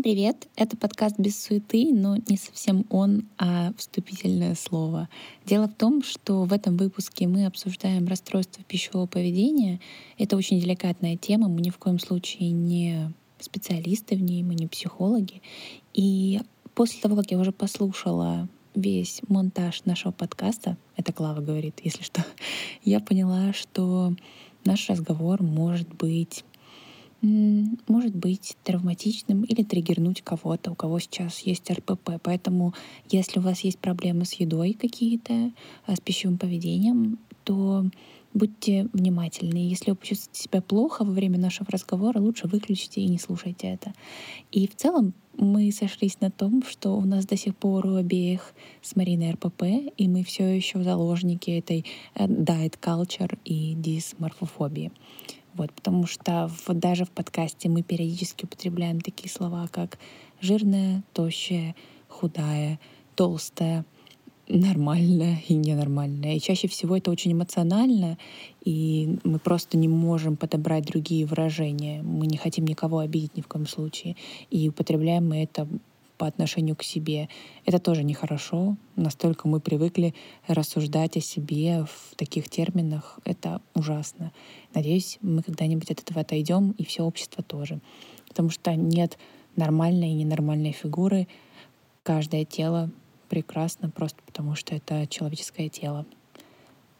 Всем привет! Это подкаст «Без суеты», но не совсем он, а вступительное слово. Дело в том, что в этом выпуске мы обсуждаем расстройство пищевого поведения. Это очень деликатная тема, мы ни в коем случае не специалисты в ней, мы не психологи. И после того, как я уже послушала весь монтаж нашего подкаста, это Клава говорит, если что, я поняла, что наш разговор может быть может быть травматичным или триггернуть кого-то, у кого сейчас есть РПП. Поэтому, если у вас есть проблемы с едой какие-то, а, с пищевым поведением, то будьте внимательны. Если вы почувствуете себя плохо во время нашего разговора, лучше выключите и не слушайте это. И в целом мы сошлись на том, что у нас до сих пор у обеих с Мариной РПП, и мы все еще заложники этой э, diet culture и дисморфофобии. Вот, потому что в, даже в подкасте мы периодически употребляем такие слова, как жирная, тощая, худая, толстая, нормальная и ненормальная. И чаще всего это очень эмоционально, и мы просто не можем подобрать другие выражения. Мы не хотим никого обидеть ни в коем случае. И употребляем мы это по отношению к себе. Это тоже нехорошо. Настолько мы привыкли рассуждать о себе в таких терминах. Это ужасно. Надеюсь, мы когда-нибудь от этого отойдем, и все общество тоже. Потому что нет нормальной и ненормальной фигуры. Каждое тело прекрасно просто потому, что это человеческое тело.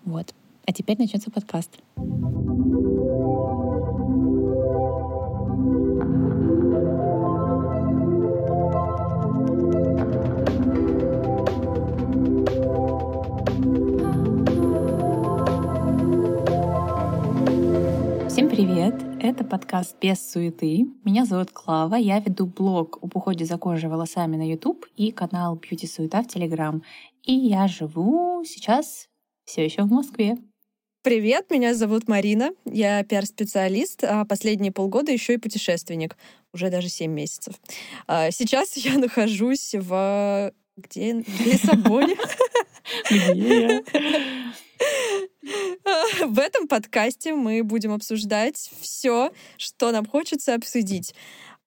Вот. А теперь начнется подкаст. Это подкаст «Без суеты». Меня зовут Клава, я веду блог об уходе за кожей волосами на YouTube и канал Beauty Суета в Telegram. И я живу сейчас все еще в Москве. Привет, меня зовут Марина, я пиар-специалист, а последние полгода еще и путешественник, уже даже 7 месяцев. А сейчас я нахожусь в... Где? В Лиссабоне. Где? В этом подкасте мы будем обсуждать все, что нам хочется обсудить.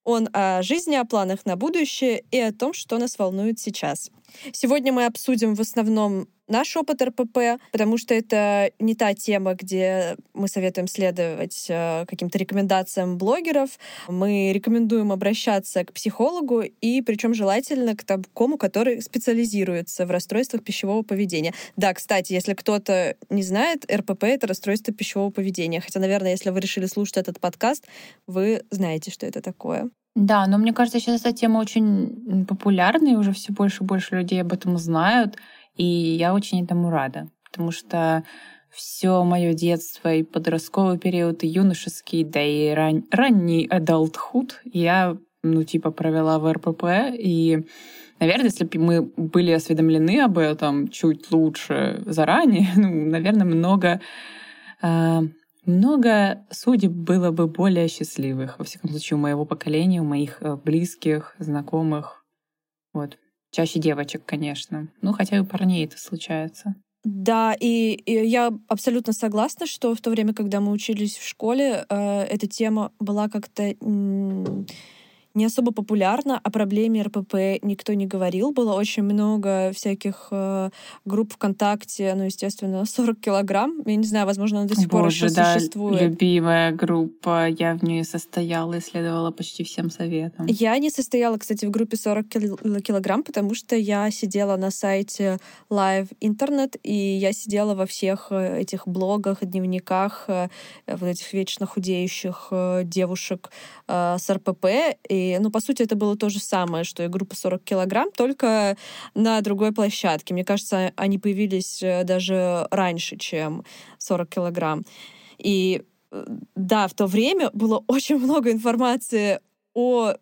Он о жизни, о планах на будущее и о том, что нас волнует сейчас. Сегодня мы обсудим в основном наш опыт РПП, потому что это не та тема, где мы советуем следовать э, каким-то рекомендациям блогеров. Мы рекомендуем обращаться к психологу, и причем желательно к такому, который специализируется в расстройствах пищевого поведения. Да, кстати, если кто-то не знает, РПП — это расстройство пищевого поведения. Хотя, наверное, если вы решили слушать этот подкаст, вы знаете, что это такое. Да, но мне кажется, сейчас эта тема очень популярна, и уже все больше и больше людей об этом знают. И я очень этому рада, потому что все мое детство и подростковый период, и юношеский, да и ран... ранний adulthood я, ну, типа, провела в РПП. И, наверное, если бы мы были осведомлены об этом чуть лучше заранее, ну, наверное, много э, много судеб было бы более счастливых, во всяком случае, у моего поколения, у моих э, близких, знакомых. Вот. Чаще девочек, конечно. Ну, хотя и у парней это случается. Да, и, и я абсолютно согласна, что в то время, когда мы учились в школе, э, эта тема была как-то не особо популярна, о проблеме РПП никто не говорил. Было очень много всяких э, групп ВКонтакте, ну, естественно, 40 килограмм. Я не знаю, возможно, она до сих Боже, пор еще да, существует. любимая группа. Я в ней состояла и следовала почти всем советам. Я не состояла, кстати, в группе 40 килограмм, потому что я сидела на сайте Live Internet, и я сидела во всех э, этих блогах, дневниках э, вот этих вечно худеющих э, девушек с РПП, и ну, по сути, это было то же самое, что и группа 40 килограмм, только на другой площадке. Мне кажется, они появились э, даже раньше, чем 40 килограмм. И э, да, в то время было очень много информации о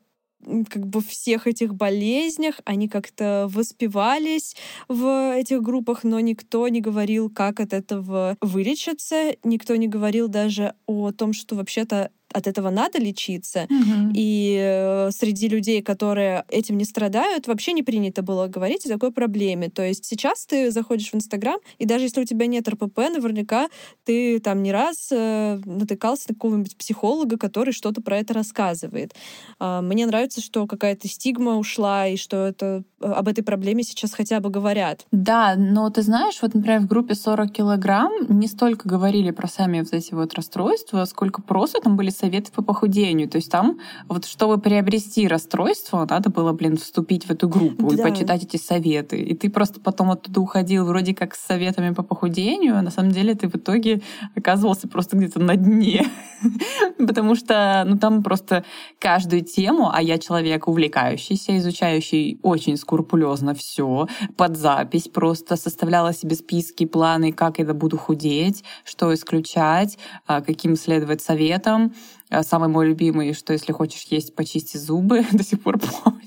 как бы всех этих болезнях, они как-то воспевались в этих группах, но никто не говорил, как от этого вылечиться, никто не говорил даже о том, что вообще-то от этого надо лечиться. Мгм. И э, среди людей, которые этим не страдают, вообще не принято было говорить о такой проблеме. То есть сейчас ты заходишь в Инстаграм, и даже если у тебя нет РПП, наверняка ты там не раз э, натыкался на какого-нибудь психолога, который что-то про это рассказывает. А, Мне нравится, что какая-то стигма ушла, и что это, э, об этой проблеме сейчас хотя бы говорят. Да, но ты знаешь, вот, например, в группе 40 килограмм не столько говорили про сами вот эти вот расстройства, сколько просто там были советы по похудению. То есть там вот чтобы приобрести расстройство, надо было, блин, вступить в эту группу и Да. почитать эти советы. И ты просто потом оттуда уходил вроде как с советами по похудению, а на самом деле ты в итоге оказывался просто где-то на дне. Потому что ну, там просто каждую тему, а я человек увлекающийся, изучающий очень скрупулезно все, под запись просто составляла себе списки, планы, как я буду худеть, что исключать, а, каким следовать советам. А, Самый мой любимый, что если хочешь есть, почисти зубы, до сих пор помню.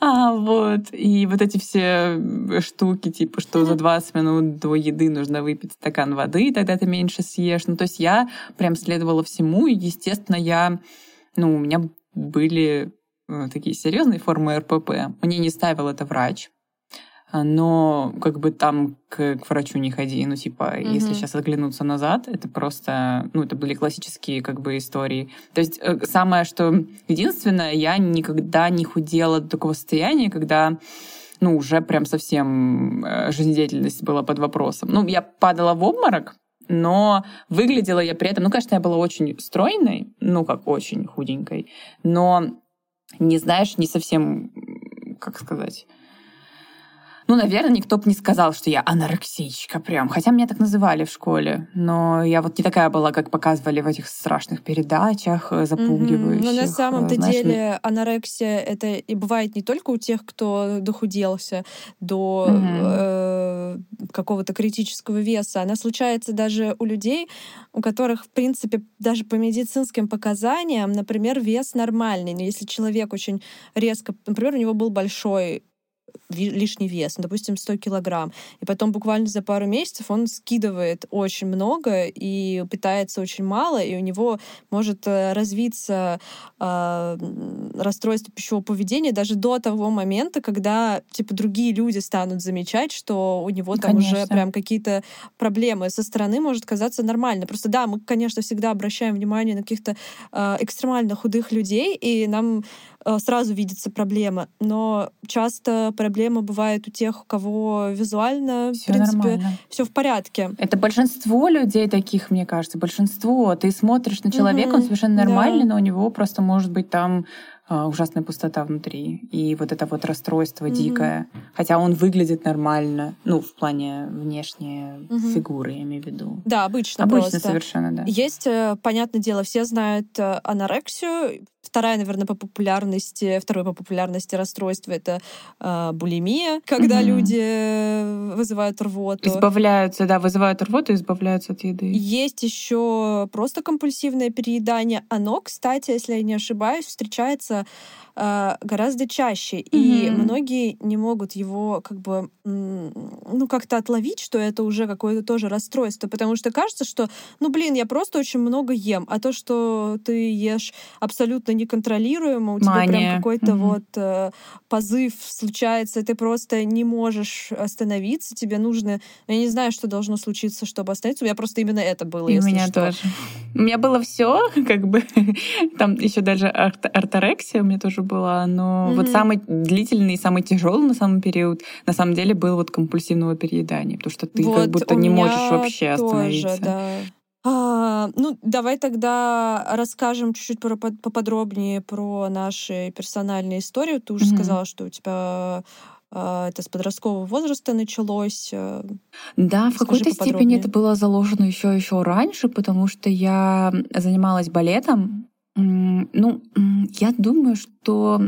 А, вот. И вот эти все штуки, типа, что за 20 минут до еды нужно выпить стакан воды, и тогда ты меньше съешь. Ну, то есть я прям следовала всему, и, естественно, я, ну, у меня были э, такие серьезные формы РПП. Мне не ставил это врач, но как бы там к, к врачу не ходи. Ну, типа, если Мгм. сейчас оглянуться назад, это просто, ну, это были классические как бы истории. То есть э, самое, что единственное, я никогда не худела до такого состояния, когда ну, уже прям совсем э, жизнедеятельность была под вопросом. Ну, я падала в обморок, но выглядела я при этом, ну, конечно, я была очень стройной, ну, как очень худенькой, но не знаешь, не совсем, как сказать, ну, наверное, никто бы не сказал, что я анорексичка прям. Хотя меня так называли в школе. Но я вот не такая была, как показывали в этих страшных передачах, э, запугивающих. Но на самом-то э, знаешь, деле анорексия это и бывает не только у тех, кто дохуделся до Мгм. э, какого-то критического веса. Она случается даже у людей, у которых, в принципе, даже по медицинским показаниям, например, вес нормальный. Но если человек очень резко, например, у него был большой лишний вес, ну, допустим, 100 килограмм, и потом буквально за пару месяцев он скидывает очень много и питается очень мало, и у него может э, развиться м, расстройство пищевого поведения даже до того момента, когда типа другие люди станут замечать, что у него там уже Конечно. прям какие-то проблемы. Со стороны может казаться нормально. Просто да, мы, конечно, всегда обращаем внимание на каких-то э, экстремально худых людей, и нам э, сразу видится проблема. Но часто проблема бывает у тех, у кого визуально, Всё в принципе, нормально. все в порядке. Это большинство людей таких, мне кажется, большинство. Ты смотришь на человека, он Мгм, совершенно да. нормальный, но у него просто может быть там а, ужасная пустота внутри. И вот это вот расстройство Мгм. дикое. Хотя он выглядит нормально. Ну, в плане внешней Мгм. фигуры, я имею в виду. Да, обычно, Обычно просто. совершенно, да. Есть, э, понятное дело, все знают э, анорексию. Вторая, наверное, по популярности, второе по популярности расстройство это э, булимия, когда Мгм. люди э, вызывают рвоту. Избавляются, да, вызывают рвоту и избавляются от еды. Есть еще просто компульсивное переедание. Оно, кстати, если я не ошибаюсь, встречается э, гораздо чаще. И Мгм. многие не могут его как бы ну как-то отловить, что это уже какое-то тоже расстройство, потому что кажется, что ну блин, я просто очень много ем, а то, что ты ешь абсолютно неконтролируемо, у тебя прям какой-то Мгм. вот э, позыв случается, ты просто не можешь остановиться, тебе нужно я не знаю, что должно случиться, чтобы остановиться. У меня просто именно это было, И у меня что. тоже. У меня было все, как бы там еще даже орторексия у меня тоже была, но вот Мгм. самый длительный и самый тяжелый на самом период на самом деле был вот компульсивного переедания, потому что ты как Вот будто у не можешь вообще тоже, остановиться. да. А, ну, давай тогда расскажем чуть-чуть про- по- поподробнее про наши персональные истории. Ты уже Мгм. сказала, что у тебя а, это с подросткового возраста началось. э, Да, в Расскажи какой-то степени это было заложено еще еще раньше, потому что я занималась балетом. Ну, я думаю, что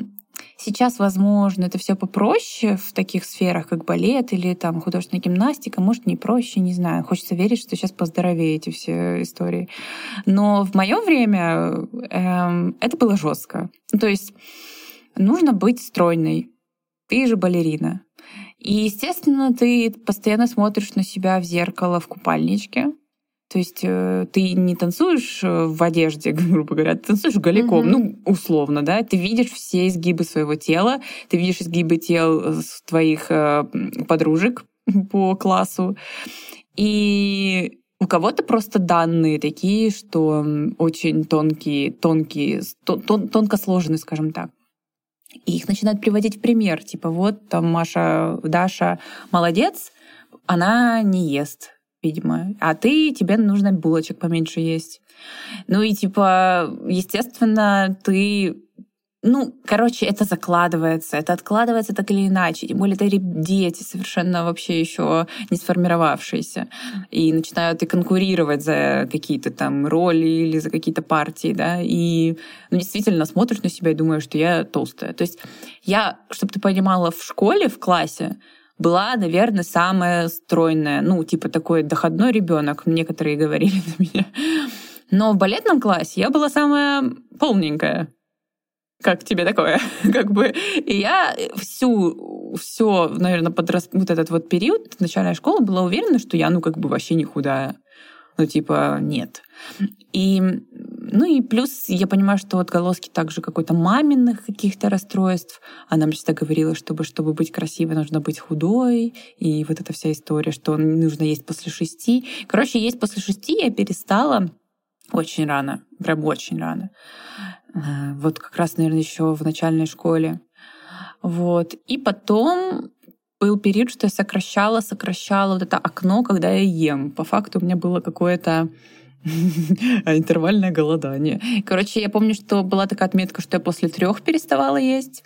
сейчас, возможно, это все попроще в таких сферах, как балет или там художественная гимнастика, может, не проще, не знаю. Хочется верить, что сейчас поздоровее эти все истории. Но в мое время эм, это было жестко. То есть нужно быть стройной. Ты же балерина. И, естественно, ты постоянно смотришь на себя в зеркало в купальничке. То есть э, ты не танцуешь э, в одежде, грубо говоря, ты танцуешь голиком, mm-hmm. ну, условно, да, ты видишь все изгибы своего тела, ты видишь изгибы тел э, твоих подружек по классу, и у кого-то просто данные такие, что очень тонкие, тонкие, тон, тонко сложные, скажем так. И их начинают приводить в пример. Типа вот там Маша, Даша молодец, она не ест, видимо. А ты, тебе нужно булочек поменьше есть. Ну и типа, естественно, ты ну, короче, это закладывается, это откладывается так или иначе. Тем более это дети совершенно вообще еще не сформировавшиеся и начинают и конкурировать за какие-то там роли или за какие-то партии, да, и ну, действительно смотришь на себя и думаешь, что я толстая. То есть я, чтобы ты понимала, в школе, в классе была, наверное, самая стройная, ну, типа такой доходной ребенок, некоторые говорили на меня. Но в балетном классе я была самая полненькая как тебе такое? как бы и я всю, все, наверное, подрос... вот этот вот период начальной школы была уверена, что я, ну, как бы вообще не худая. Ну, типа, нет. И, ну и плюс я понимаю, что отголоски также какой-то маминых каких-то расстройств. Она мне всегда говорила, чтобы, чтобы быть красивой, нужно быть худой. И вот эта вся история, что нужно есть после шести. Короче, есть после шести я перестала очень рано, прям очень рано. Э, вот как раз, наверное, еще в начальной школе. Вот. И потом был период, что я сокращала, сокращала вот это окно, когда я ем. По факту у меня было какое-то интервальное голодание. Короче, я помню, что была такая отметка, что я после трех переставала есть.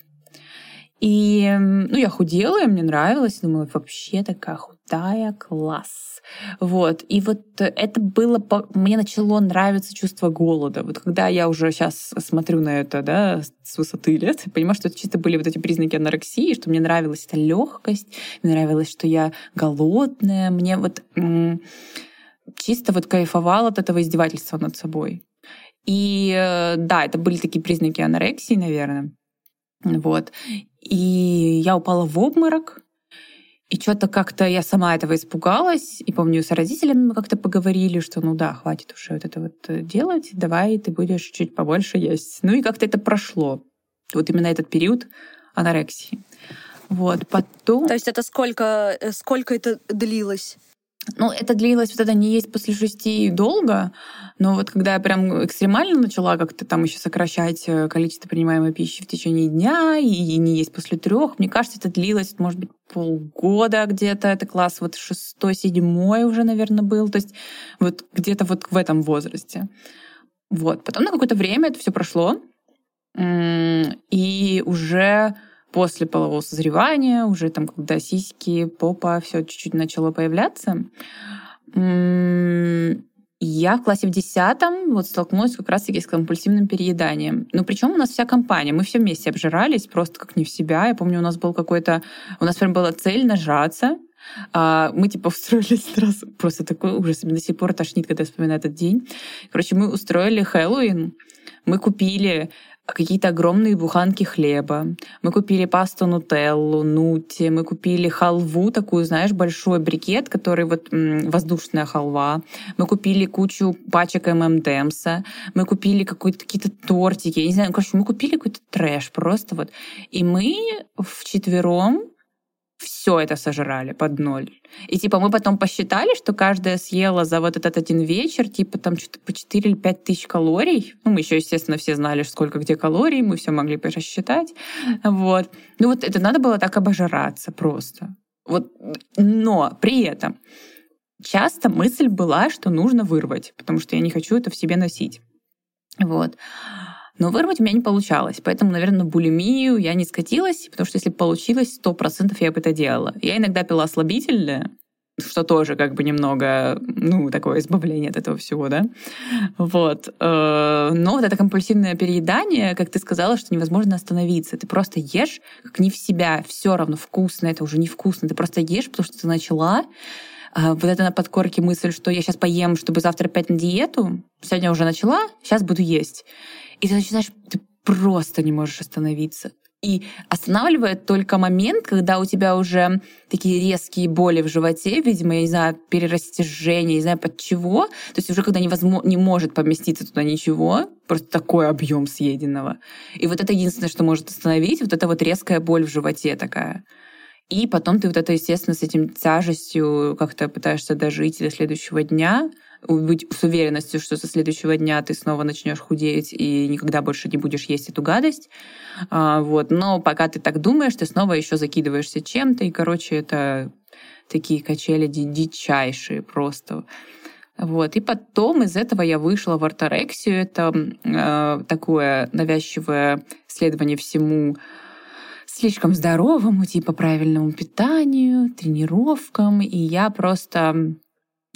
И, ну, я худела, и мне нравилось. Думала, вообще такая худая, класс. Вот. И вот это было... Мне начало нравиться чувство голода. Вот когда я уже сейчас смотрю на это, да, с высоты лет, понимаю, что это чисто были вот эти признаки анорексии, что мне нравилась эта легкость, мне нравилось, что я голодная, мне вот чисто вот кайфовал от этого издевательства над собой. И э, да, это были такие признаки анорексии, наверное. Вот. И я упала в обморок, и что-то как-то я сама этого испугалась. И помню, с родителями мы как-то поговорили, что ну да, хватит уже вот это вот э, делать, давай ты будешь чуть побольше есть. Ну и как-то это прошло. Вот именно этот период анорексии. Вот, потом... То есть это сколько, э, сколько это длилось? Ну, это длилось, вот это не есть после шести долго, но вот когда я прям экстремально начала как-то там еще сокращать э, количество принимаемой пищи в течение дня и не есть после трех, мне кажется, это длилось, может быть, полгода где-то. Это класс вот шестой, седьмой уже, наверное, был. То есть вот где-то вот в этом возрасте. Вот. Потом на какое-то время это все прошло. И уже после полового созревания, уже там, когда сиськи, попа, все чуть-чуть начало появляться, я в классе в десятом вот столкнулась как раз-таки с компульсивным перееданием. Ну, причем у нас вся компания, мы все вместе обжирались, просто как не в себя. Я помню, у нас был какой-то... У нас прям была цель нажраться, а, мы типа устроили раз просто такой ужас, до сих пор тошнит, когда я вспоминаю этот день. Короче, мы устроили Хэллоуин, мы купили какие-то огромные буханки хлеба. Мы купили пасту нутеллу, нути, мы купили халву, такую, знаешь, большой брикет, который вот воздушная халва. Мы купили кучу пачек ММДМСа. Мы купили какие-то тортики. Я не знаю, короче, мы купили какой-то трэш просто вот. И мы вчетвером все это сожрали под ноль. И типа мы потом посчитали, что каждая съела за вот этот один вечер типа там что-то по 4 или 5 тысяч калорий. Ну, мы еще, естественно, все знали, сколько где калорий, мы все могли рассчитать. Вот. Ну вот это надо было так обожраться просто. Вот. Но при этом часто мысль была, что нужно вырвать, потому что я не хочу это в себе носить. Вот. Но вырвать у меня не получалось. Поэтому, наверное, на булимию я не скатилась, потому что если получилось, сто процентов я бы это делала. Я иногда пила слабительное, что тоже как бы немного, ну, такое избавление от этого всего, да. Вот. Э, но вот это компульсивное переедание, как ты сказала, что невозможно остановиться. Ты просто ешь как не в себя, все равно вкусно, это уже невкусно. Ты просто ешь, потому что ты начала, а, вот это на подкорке мысль, что я сейчас поем, чтобы завтра опять на диету. Сегодня уже начала, сейчас буду есть. И ты начинаешь, ты просто не можешь остановиться. И останавливает только момент, когда у тебя уже такие резкие боли в животе, видимо, я не знаю, перерастяжение, не знаю, под чего. То есть уже когда невозможно, не может поместиться туда ничего, просто такой объем съеденного. И вот это единственное, что может остановить, вот эта вот резкая боль в животе такая. И потом ты вот это, естественно, с этим тяжестью как-то пытаешься дожить до следующего дня, быть с уверенностью, что со следующего дня ты снова начнешь худеть и никогда больше не будешь есть эту гадость. А, вот. Но пока ты так думаешь, ты снова еще закидываешься чем-то, и, короче, это такие качели дичайшие просто. Вот. И потом из этого я вышла в орторексию. Это э, такое навязчивое следование всему слишком здоровому, типа правильному питанию, тренировкам. И я просто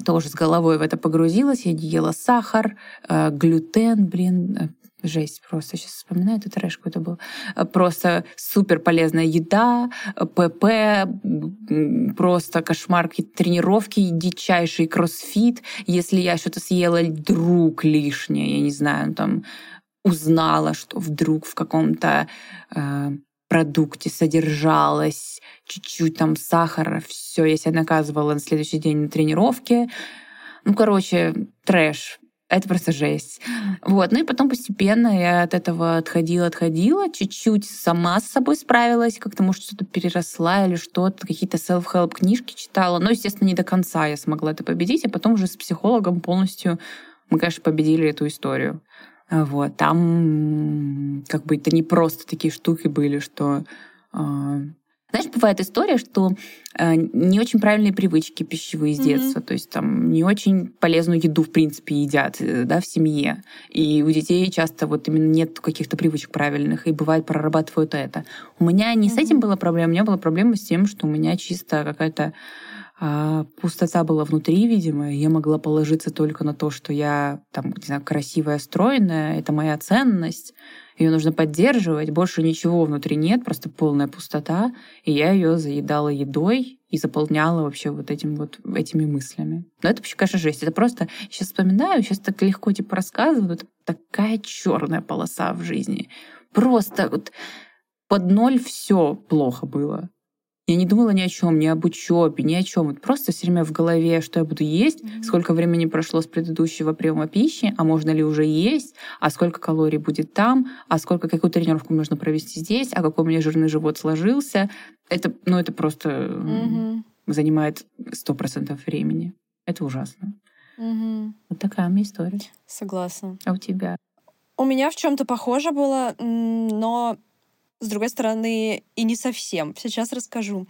тоже с головой в это погрузилась. Я не ела сахар, э, глютен, блин, э, жесть просто. Сейчас вспоминаю, это трэш какой-то был. Э, просто супер полезная еда, ПП, просто кошмар, тренировки, дичайший кроссфит. Если я что-то съела вдруг лишнее, я не знаю, там узнала, что вдруг в каком-то э, продукте содержалось чуть-чуть там сахара, все, я себя наказывала на следующий день на тренировке. Ну, короче, трэш. Это просто жесть. Вот. Ну и потом постепенно я от этого отходила, отходила, чуть-чуть сама с собой справилась, как-то, может, что-то переросла или что-то, какие-то self-help книжки читала. Но, естественно, не до конца я смогла это победить, а потом уже с психологом полностью мы, конечно, победили эту историю. Вот. Там как бы это не просто такие штуки были, что а, знаешь, бывает история, что э, не очень правильные привычки пищевые с детства, mm-hmm. то есть там не очень полезную еду, в принципе, едят э, да, в семье. И у детей часто вот именно нет каких-то привычек правильных, и бывает прорабатывают это. У меня не mm-hmm. с этим была проблема, у меня была проблема с тем, что у меня чисто какая-то а пустота была внутри, видимо, и я могла положиться только на то, что я там, не знаю, красивая, стройная, это моя ценность, ее нужно поддерживать, больше ничего внутри нет, просто полная пустота, и я ее заедала едой и заполняла вообще вот этим вот этими мыслями. Но это вообще, конечно, жесть. Это просто, сейчас вспоминаю, сейчас так легко типа рассказываю, это такая черная полоса в жизни. Просто вот под ноль все плохо было. Я не думала ни о чем, ни об учебе, ни о чем. Вот просто все время в голове, что я буду есть, mm-hmm. сколько времени прошло с предыдущего приема пищи, а можно ли уже есть, а сколько калорий будет там, а сколько какую тренировку нужно провести здесь, а какой у меня жирный живот сложился. Это, ну, это просто mm-hmm. занимает сто процентов времени. Это ужасно. Mm-hmm. Вот такая у меня история. Согласна. А у тебя? У меня в чем-то похоже было, но с другой стороны, и не совсем. Сейчас расскажу.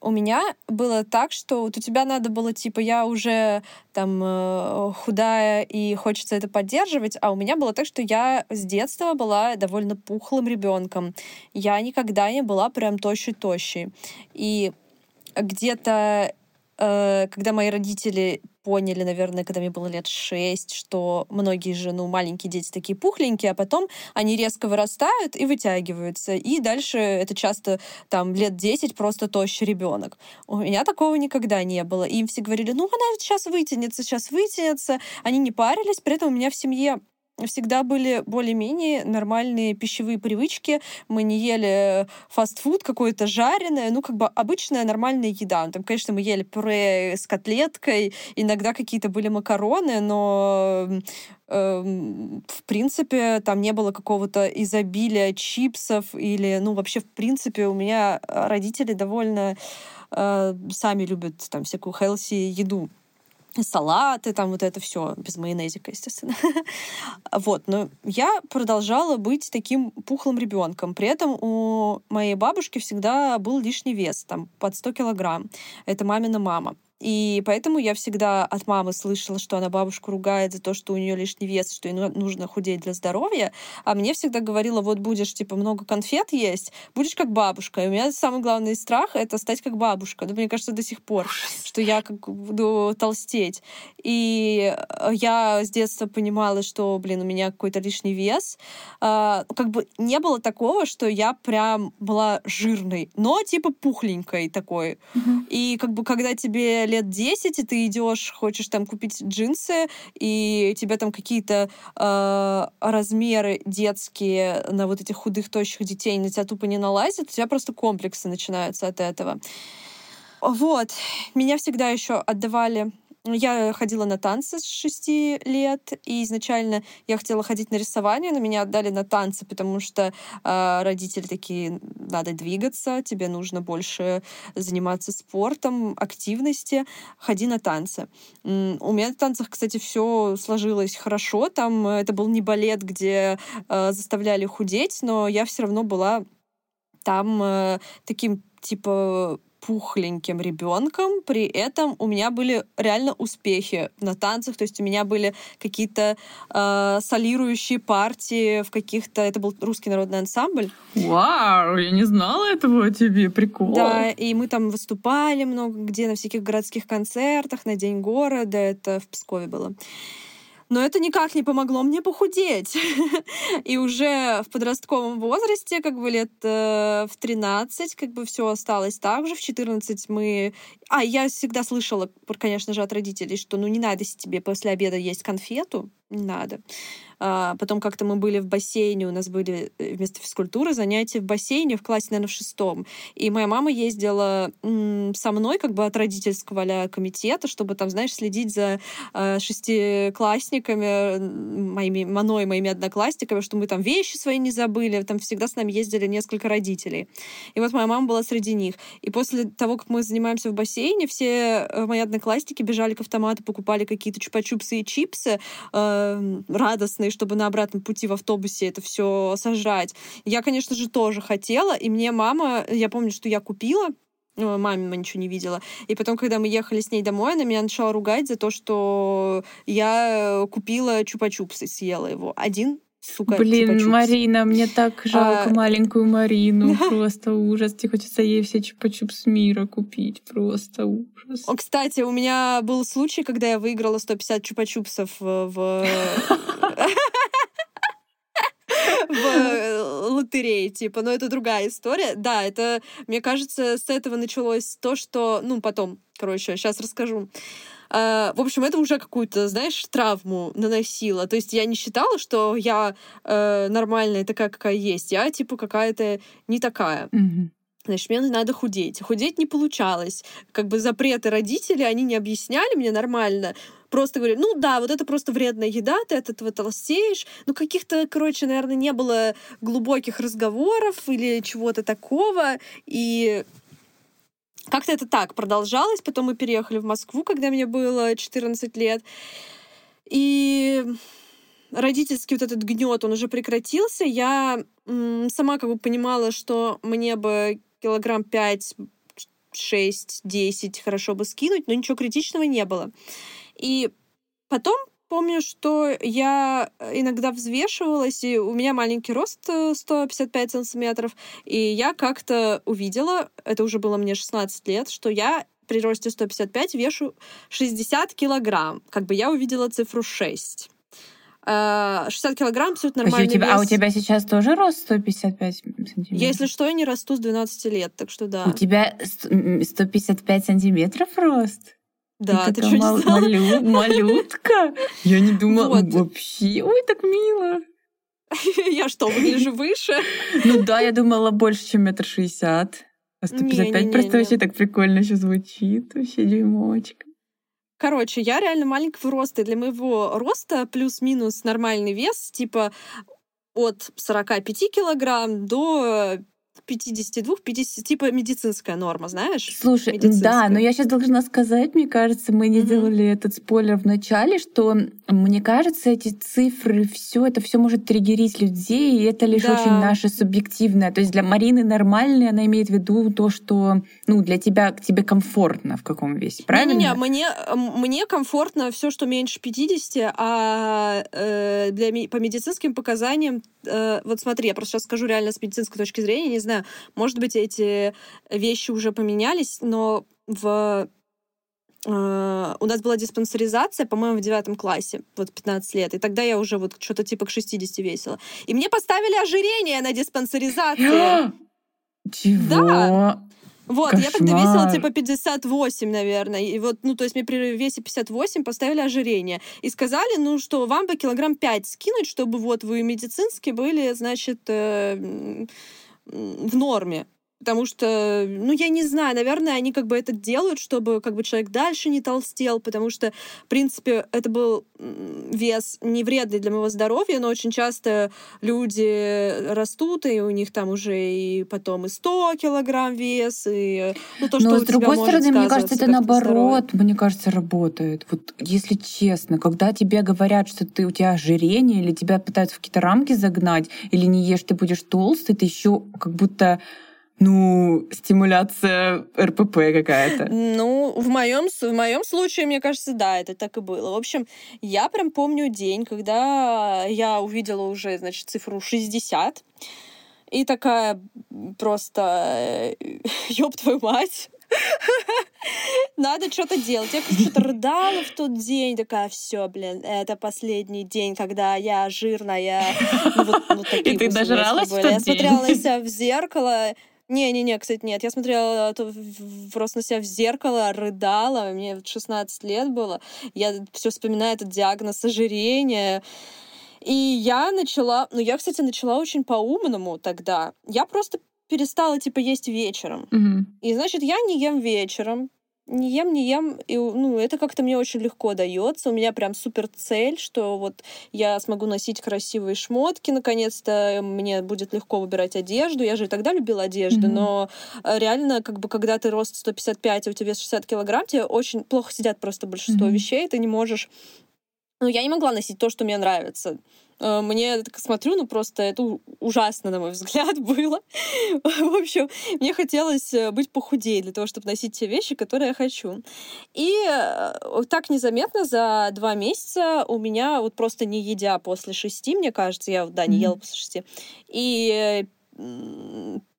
У меня было так, что вот у тебя надо было, типа, я уже там э, худая и хочется это поддерживать, а у меня было так, что я с детства была довольно пухлым ребенком. Я никогда не была прям тощей-тощей. И где-то когда мои родители поняли, наверное, когда мне было лет шесть, что многие же, ну, маленькие дети такие пухленькие, а потом они резко вырастают и вытягиваются. И дальше это часто там лет 10 просто тощий ребенок. У меня такого никогда не было. И им все говорили, ну, она сейчас вытянется, сейчас вытянется. Они не парились. При этом у меня в семье всегда были более-менее нормальные пищевые привычки. Мы не ели фастфуд какой-то жареное, ну, как бы обычная нормальная еда. Там, конечно, мы ели пюре с котлеткой, иногда какие-то были макароны, но э, в принципе там не было какого-то изобилия чипсов или, ну, вообще, в принципе, у меня родители довольно э, сами любят там всякую healthy еду салаты, там вот это все без майонезика, естественно. вот, но я продолжала быть таким пухлым ребенком. При этом у моей бабушки всегда был лишний вес, там под 100 килограмм. Это мамина мама. И поэтому я всегда от мамы слышала, что она бабушку ругает за то, что у нее лишний вес, что ей нужно худеть для здоровья. А мне всегда говорила, вот будешь, типа, много конфет есть, будешь как бабушка. И у меня самый главный страх — это стать как бабушка. Ну, мне кажется, до сих пор, что я как буду толстеть. И э, я с детства понимала, что, блин, у меня какой-то лишний вес. А, как бы не было такого, что я прям была жирной, но типа пухленькой такой. Mm-hmm. И как бы когда тебе лет 10, и ты идешь, хочешь там купить джинсы, и тебе там какие-то э, размеры детские на вот этих худых, тощих детей на тебя тупо не налазят, у тебя просто комплексы начинаются от этого. Вот. Меня всегда еще отдавали я ходила на танцы с шести лет, и изначально я хотела ходить на рисование, но меня отдали на танцы, потому что э, родители такие, надо двигаться, тебе нужно больше заниматься спортом, активности, ходи на танцы. У меня на танцах, кстати, все сложилось хорошо. Там э, это был не балет, где э, заставляли худеть, но я все равно была там э, таким типа пухленьким ребенком, при этом у меня были реально успехи на танцах, то есть у меня были какие-то э, солирующие партии в каких-то... Это был русский народный ансамбль. Вау, я не знала этого о тебе, прикол. Да, и мы там выступали много где, на всяких городских концертах, на День города, это в Пскове было. Но это никак не помогло мне похудеть. И уже в подростковом возрасте, как бы лет э, в 13, как бы все осталось так же. В 14 мы... А, я всегда слышала, конечно же, от родителей, что ну не надо тебе после обеда есть конфету, не надо. А, потом как-то мы были в бассейне, у нас были э, вместо физкультуры занятия в бассейне в классе, наверное, в шестом. И моя мама ездила со мной как бы от родительского а комитета, чтобы там, знаешь, следить за э, шестиклассниками, моими, мной, моими одноклассниками, что мы там вещи свои не забыли. Там всегда с нами ездили несколько родителей. И вот моя мама была среди них. И после того, как мы занимаемся в бассейне, все э, мои одноклассники бежали к автомату, покупали какие-то чупа-чупсы и чипсы э, радостные, чтобы на обратном пути в автобусе это все сожрать. Я, конечно же, тоже хотела, и мне мама, я помню, что я купила, ну, маме ничего не видела. И потом, когда мы ехали с ней домой, она меня начала ругать за то, что я купила чупа-чупс и съела его. Один сука, Блин, чупа Марина, мне так жалко а... маленькую Марину. Просто ужас. Тебе хочется ей все чупа-чупс мира купить. Просто ужас. О, кстати, у меня был случай, когда я выиграла 150 чупа-чупсов в в э, лотерее, типа, но это другая история. Да, это, мне кажется, с этого началось то, что, ну, потом, короче, сейчас расскажу. Uh, в общем, это уже какую-то, знаешь, травму наносила. То есть я не считала, что я uh, нормальная такая, какая есть. Я, типа, какая-то не такая. Mm-hmm. Значит, мне надо худеть. Худеть не получалось. Как бы запреты родителей, они не объясняли мне нормально просто говорили, ну да, вот это просто вредная еда, ты от этого толстеешь. Ну каких-то, короче, наверное, не было глубоких разговоров или чего-то такого. И как-то это так продолжалось. Потом мы переехали в Москву, когда мне было 14 лет. И родительский вот этот гнет, он уже прекратился. Я сама как бы понимала, что мне бы килограмм 5 6, 10 хорошо бы скинуть, но ничего критичного не было. И потом помню, что я иногда взвешивалась, и у меня маленький рост 155 э, сантиметров, и я как-то увидела, это уже было мне 16 лет, что я при росте 155 вешу 60 килограмм. Как бы я увидела цифру 6. 60 э, килограмм абсолютно нормальный а у тебя, вес. А у тебя сейчас тоже рост 155 сантиметров? Если что, я не расту с 12 лет, так что да. У тебя 155 сантиметров рост? Да, ты, ты что, мал- не? Малю- малютка? Я не думала вот. вообще. Ой, так мило. Я что, выгляжу выше? Ну да, я думала больше, чем метр шестьдесят. А 155 просто вообще так прикольно еще звучит. Вообще дюймовочка. Короче, я реально маленького роста. И для моего роста плюс-минус нормальный вес, типа от 45 килограмм до 52, 50, типа медицинская норма, знаешь? Слушай, да, но я сейчас должна сказать, мне кажется, мы не mm-hmm. сделали этот спойлер в начале, что мне кажется, эти цифры, все это все может триггерить людей, и это лишь да. очень наше субъективное. То есть для Марины нормальное, она имеет в виду то, что ну, для тебя тебе комфортно в каком весе, правильно? Не-не-не, мне, мне комфортно все, что меньше 50, а э, для, по медицинским показаниям, э, вот смотри, я просто сейчас скажу реально с медицинской точки зрения, не знаю, может быть, эти вещи уже поменялись, но в Uh, у нас была диспансеризация, по-моему, в девятом классе, вот 15 лет, и тогда я уже вот что-то типа к 60 весила. И мне поставили ожирение на диспансеризацию. Чего? Да. Вот, Кошмар. я тогда весила типа 58, наверное. И вот, ну, то есть мне при весе 58 поставили ожирение. И сказали, ну, что вам бы килограмм 5 скинуть, чтобы вот вы медицински были, значит, э, в норме. Потому что, ну, я не знаю, наверное, они как бы это делают, чтобы как бы человек дальше не толстел, потому что, в принципе, это был вес не вредный для моего здоровья, но очень часто люди растут, и у них там уже и потом и 100 килограмм вес, и ну, то, что Но, с другой стороны, мне кажется, это наоборот, мне кажется, работает. Вот если честно, когда тебе говорят, что ты, у тебя ожирение, или тебя пытаются в какие-то рамки загнать, или не ешь, ты будешь толстый, ты еще как будто ну, стимуляция РПП какая-то. Ну, в моем, в моем случае, мне кажется, да, это так и было. В общем, я прям помню день, когда я увидела уже, значит, цифру 60, и такая просто, ёб твою мать, надо что-то делать. Я что-то рыдала в тот день, такая, все, блин, это последний день, когда я жирная. Ну, вот, вот такие И ты дожралась в тот Я смотрела на себя в зеркало, не-не-не, кстати, нет. Я смотрела просто на себя в зеркало, рыдала. Мне 16 лет было. Я все вспоминаю этот диагноз ожирения. И я начала... Ну, я, кстати, начала очень по-умному тогда. Я просто перестала, типа, есть вечером. Mm-hmm. И, значит, я не ем вечером не ем, не ем, и, ну, это как-то мне очень легко дается. У меня прям супер цель, что вот я смогу носить красивые шмотки, наконец-то мне будет легко выбирать одежду. Я же и тогда любила одежду, mm-hmm. но э, реально, как бы, когда ты рост 155, а у тебя вес 60 килограмм, тебе очень плохо сидят просто большинство mm-hmm. вещей, ты не можешь ну, я не могла носить то, что мне нравится. Э, мне так смотрю, ну просто это ужасно, на мой взгляд, было. В общем, мне хотелось э, быть похудее для того, чтобы носить те вещи, которые я хочу. И э, так незаметно за два месяца у меня вот просто не едя после шести, мне кажется, я, да, не ела после шести, и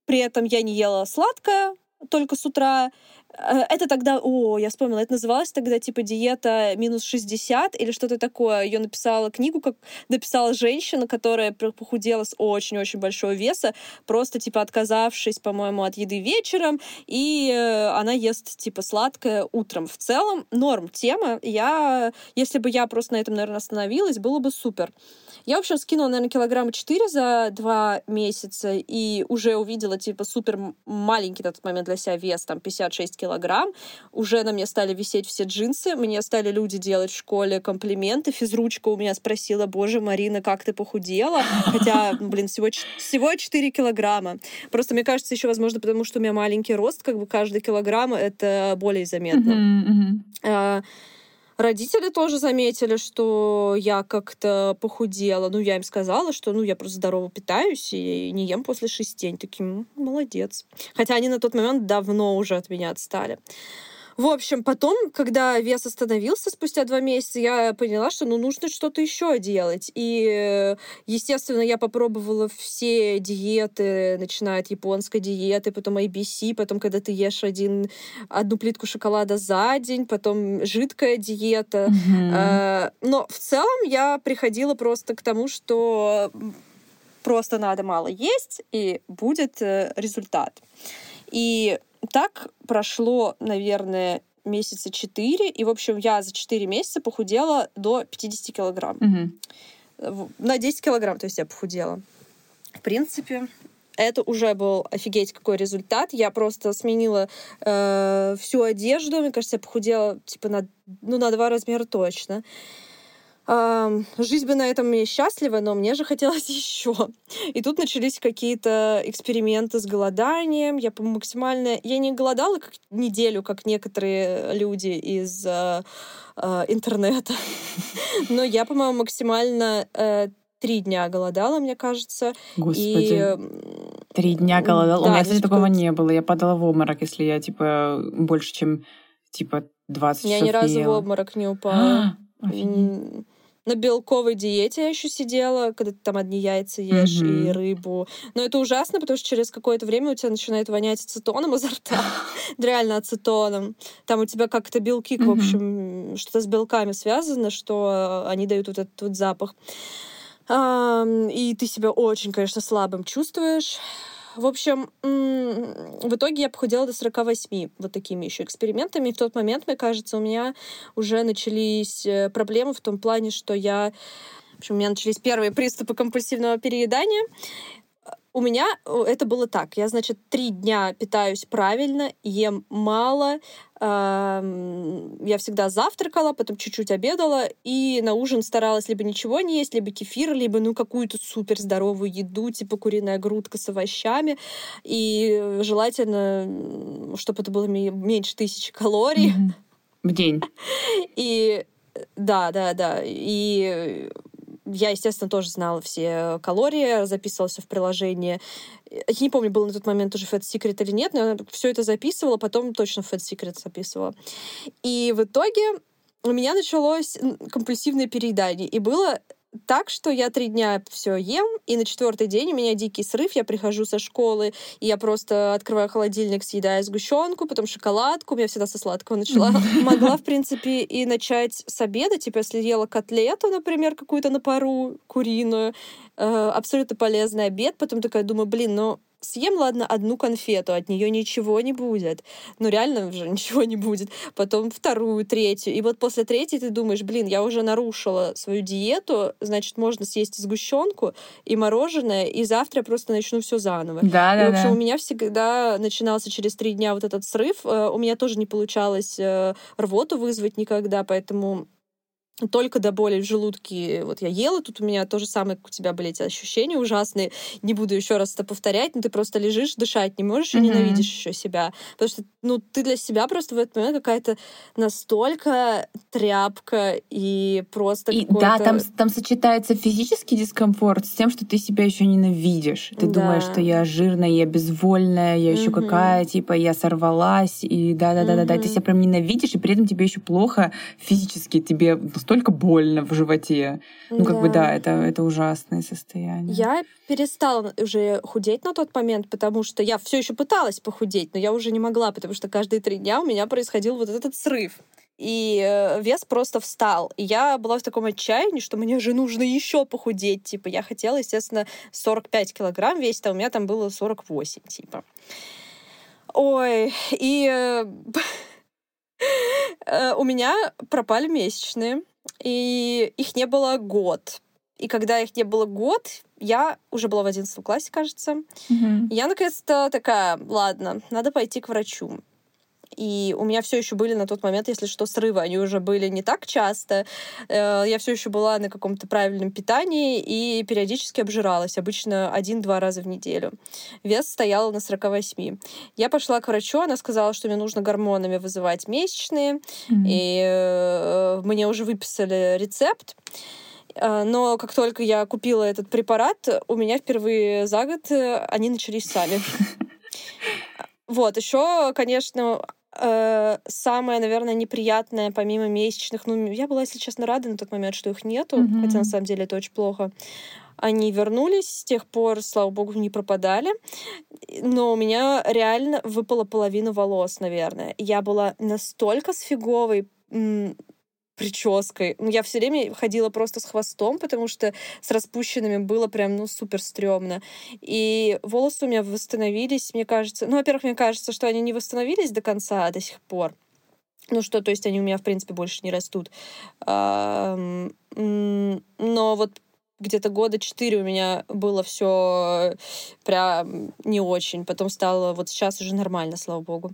при этом я не ела сладкое, только с утра, это тогда, о, я вспомнила, это называлось тогда типа диета минус 60 или что-то такое. Ее написала книгу, как написала женщина, которая похудела с очень-очень большого веса, просто типа отказавшись, по-моему, от еды вечером, и э, она ест типа сладкое утром. В целом норм тема. Я, если бы я просто на этом, наверное, остановилась, было бы супер. Я, в общем, скинула, наверное, килограмма 4 за два месяца и уже увидела, типа, супер маленький на тот момент для себя вес, там, 56 килограмм. Уже на мне стали висеть все джинсы. Мне стали люди делать в школе комплименты. Физручка у меня спросила, боже, Марина, как ты похудела? Хотя, ну, блин, всего, всего 4 килограмма. Просто, мне кажется, еще, возможно, потому что у меня маленький рост, как бы каждый килограмм — это более заметно. Uh-huh, uh-huh. Родители тоже заметили, что я как-то похудела. Ну, я им сказала, что ну, я просто здорово питаюсь и не ем после шести. Они такие, молодец. Хотя они на тот момент давно уже от меня отстали. В общем, потом, когда вес остановился спустя два месяца, я поняла, что ну, нужно что-то еще делать. И, естественно, я попробовала все диеты, начиная от японской диеты, потом ABC, потом, когда ты ешь один, одну плитку шоколада за день, потом жидкая диета. Mm-hmm. Но в целом я приходила просто к тому, что просто надо мало есть, и будет э, результат. И так прошло, наверное, месяца четыре, и, в общем, я за четыре месяца похудела до 50 килограмм. Угу. На 10 килограмм, то есть я похудела. В принципе, это уже был офигеть какой результат. Я просто сменила э, всю одежду. Мне кажется, я похудела типа на, ну, на два размера точно. Жизнь бы на этом мне счастлива, но мне же хотелось еще. И тут начались какие-то эксперименты с голоданием. Я максимально... Я не голодала как неделю, как некоторые люди из э, э, интернета. Но я, по-моему, максимально э, три дня голодала, мне кажется. Господи. И... Три дня голодала. Да, У меня, кстати, такого не было. Я падала в обморок, если я, типа, больше, чем, типа, 20 Я часов ни разу ела. в обморок не упала. На белковой диете я еще сидела, когда ты там одни яйца ешь mm-hmm. и рыбу. Но это ужасно, потому что через какое-то время у тебя начинает вонять ацетоном изо рта. Реально ацетоном. Там у тебя как-то белки, в общем, что-то с белками связано, что они дают вот этот вот запах. И ты себя очень, конечно, слабым чувствуешь. В общем, в итоге я похудела до 48 вот такими еще экспериментами. И в тот момент, мне кажется, у меня уже начались э, проблемы в том плане, что я... В общем, у меня начались первые приступы компульсивного переедания. У меня э, это было так. Я, значит, три дня питаюсь правильно, ем мало. Я всегда завтракала, потом чуть-чуть обедала, и на ужин старалась либо ничего не есть, либо кефир, либо ну какую-то супер здоровую еду, типа куриная грудка с овощами. И желательно, чтобы это было меньше тысячи калорий. В день. И да, да, да. И я, естественно, тоже знала все калории, записывалась в приложение. Я не помню, был на тот момент уже Fat Secret или нет, но я все это записывала, потом точно Fat Secret записывала. И в итоге у меня началось компульсивное переедание. И было так, что я три дня все ем, и на четвертый день у меня дикий срыв. Я прихожу со школы, и я просто открываю холодильник, съедаю сгущенку, потом шоколадку. У меня всегда со сладкого начала. Могла, в принципе, и начать с обеда. Типа, если ела котлету, например, какую-то на пару, куриную, э, абсолютно полезный обед. Потом такая думаю, блин, ну съем, ладно, одну конфету, от нее ничего не будет. Ну, реально уже ничего не будет. Потом вторую, третью. И вот после третьей ты думаешь, блин, я уже нарушила свою диету, значит, можно съесть сгущенку и мороженое, и завтра я просто начну все заново. Да, и, да, в общем, да. у меня всегда начинался через три дня вот этот срыв. Э, у меня тоже не получалось э, рвоту вызвать никогда, поэтому только до боли в желудке. Вот я ела, тут у меня то же самое, как у тебя были эти ощущения ужасные. Не буду еще раз это повторять, но ты просто лежишь, дышать не можешь и mm-hmm. ненавидишь еще себя. Потому что ну, ты для себя просто в этот момент какая-то настолько тряпка и просто и, Да, там, там сочетается физический дискомфорт с тем, что ты себя еще ненавидишь. Ты да. думаешь, что я жирная, я безвольная, я еще mm-hmm. какая, типа, я сорвалась, и да-да-да-да-да. Mm-hmm. Ты себя прям ненавидишь, и при этом тебе еще плохо физически, тебе настолько больно в животе. Ну, да. как бы, да, это, это ужасное состояние. Я перестала уже худеть на тот момент, потому что я все еще пыталась похудеть, но я уже не могла, потому что каждые три дня у меня происходил вот этот срыв. И э, вес просто встал. И я была в таком отчаянии, что мне же нужно еще похудеть. Типа, я хотела, естественно, 45 килограмм весить, а у меня там было 48, типа. Ой, и э, у меня пропали месячные и их не было год. И когда их не было год, я уже была в 11 классе, кажется. Mm-hmm. Я наконец-то такая, ладно, надо пойти к врачу. И у меня все еще были на тот момент, если что, срывы. Они уже были не так часто. Э, я все еще была на каком-то правильном питании и периодически обжиралась. Обычно один-два раза в неделю. Вес стоял на 48. Я пошла к врачу, она сказала, что мне нужно гормонами вызывать месячные. Mm-hmm. И э, мне уже выписали рецепт. Э, но как только я купила этот препарат, у меня впервые за год они начались сами. Вот, еще, конечно, самое, наверное, неприятное, помимо месячных, ну, я была, если честно, рада на тот момент, что их нету, mm-hmm. хотя на самом деле это очень плохо. Они вернулись, с тех пор, слава богу, не пропадали. Но у меня реально выпала половина волос, наверное. Я была настолько сфиговой прической. Ну, я все время ходила просто с хвостом, потому что с распущенными было прям, ну, супер стрёмно. И волосы у меня восстановились, мне кажется. Ну, во-первых, мне кажется, что они не восстановились до конца до сих пор. Ну что, то есть они у меня, в принципе, больше не растут. Но вот где-то года четыре у меня было все прям не очень. Потом стало вот сейчас уже нормально, слава богу.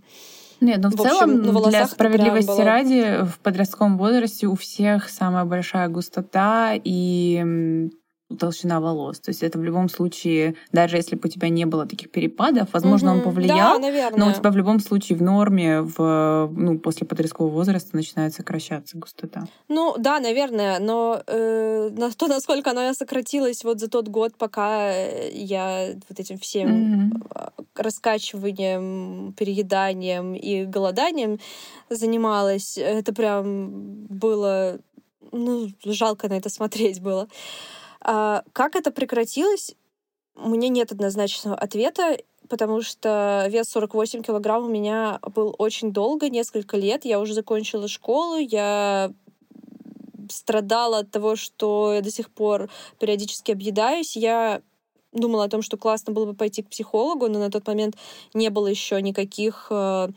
Нет, но в, в целом, общем, для справедливости было... ради, в подростковом возрасте у всех самая большая густота и толщина волос. То есть это в любом случае, даже если бы у тебя не было таких перепадов, возможно, угу. он повлиял, да, наверное. но у тебя в любом случае в норме в, ну, после подросткового возраста начинает сокращаться густота. Ну да, наверное, но э, на то, насколько она сократилась вот за тот год, пока я вот этим всем угу. раскачиванием, перееданием и голоданием занималась, это прям было ну, жалко на это смотреть было. А, как это прекратилось? У меня нет однозначного ответа, потому что вес 48 килограмм у меня был очень долго, несколько лет. Я уже закончила школу, я страдала от того, что я до сих пор периодически объедаюсь. Я думала о том, что классно было бы пойти к психологу, но на тот момент не было еще никаких э,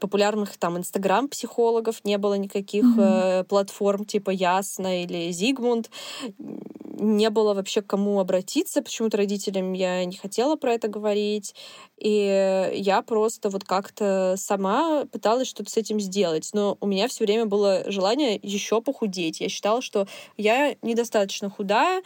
популярных там инстаграм-психологов, не было никаких mm-hmm. э, платформ типа Ясно или Зигмунд, не было вообще к кому обратиться, почему-то родителям я не хотела про это говорить, и я просто вот как-то сама пыталась что-то с этим сделать, но у меня все время было желание еще похудеть. Я считала, что я недостаточно худая,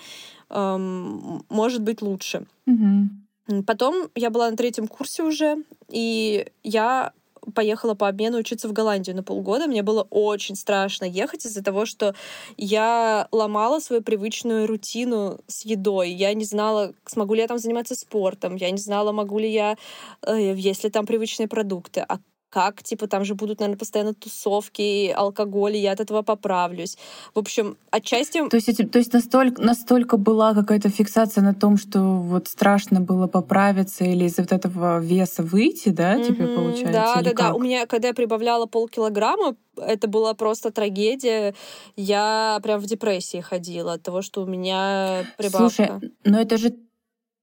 эм, может быть лучше. Mm-hmm. Потом я была на третьем курсе уже, и я поехала по обмену учиться в Голландию на полгода. Мне было очень страшно ехать из-за того, что я ломала свою привычную рутину с едой. Я не знала, смогу ли я там заниматься спортом. Я не знала, могу ли я, э, есть ли там привычные продукты. А как, типа, там же будут, наверное, постоянно тусовки, алкоголь, и я от этого поправлюсь. В общем, отчасти... То есть, то есть настолько, настолько была какая-то фиксация на том, что вот страшно было поправиться или из вот этого веса выйти, да, mm-hmm, тебе получается? Да, да, как? да. У меня, когда я прибавляла полкилограмма, это была просто трагедия. Я прям в депрессии ходила от того, что у меня прибавка. Слушай, но это же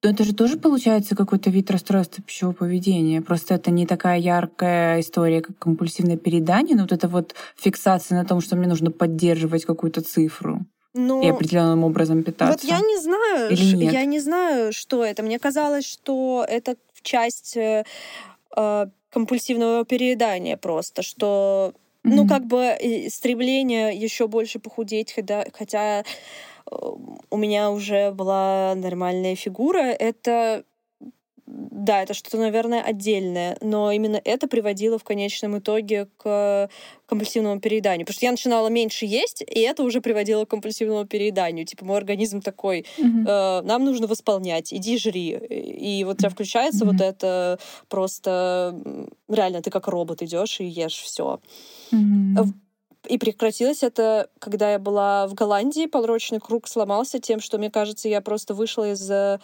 но это же тоже получается какой-то вид расстройства пищевого поведения. Просто это не такая яркая история, как компульсивное переедание, но вот это вот фиксация на том, что мне нужно поддерживать какую-то цифру. Но... И определенным образом питаться. Вот я не знаю, Или нет? я не знаю, что это. Мне казалось, что это часть э, э компульсивного переедания просто, что mm-hmm. ну как бы стремление еще больше похудеть, хотя, хотя у меня уже была нормальная фигура, это да, это что-то, наверное, отдельное, но именно это приводило в конечном итоге к компульсивному перееданию. Потому что я начинала меньше есть, и это уже приводило к компульсивному перееданию. Типа мой организм такой, mm-hmm. э, нам нужно восполнять, иди жри. И вот у тебя включается mm-hmm. вот это просто реально ты как робот идешь и ешь все. Mm-hmm. И прекратилось это, когда я была в Голландии. Полрочный круг сломался тем, что, мне кажется, я просто вышла из э,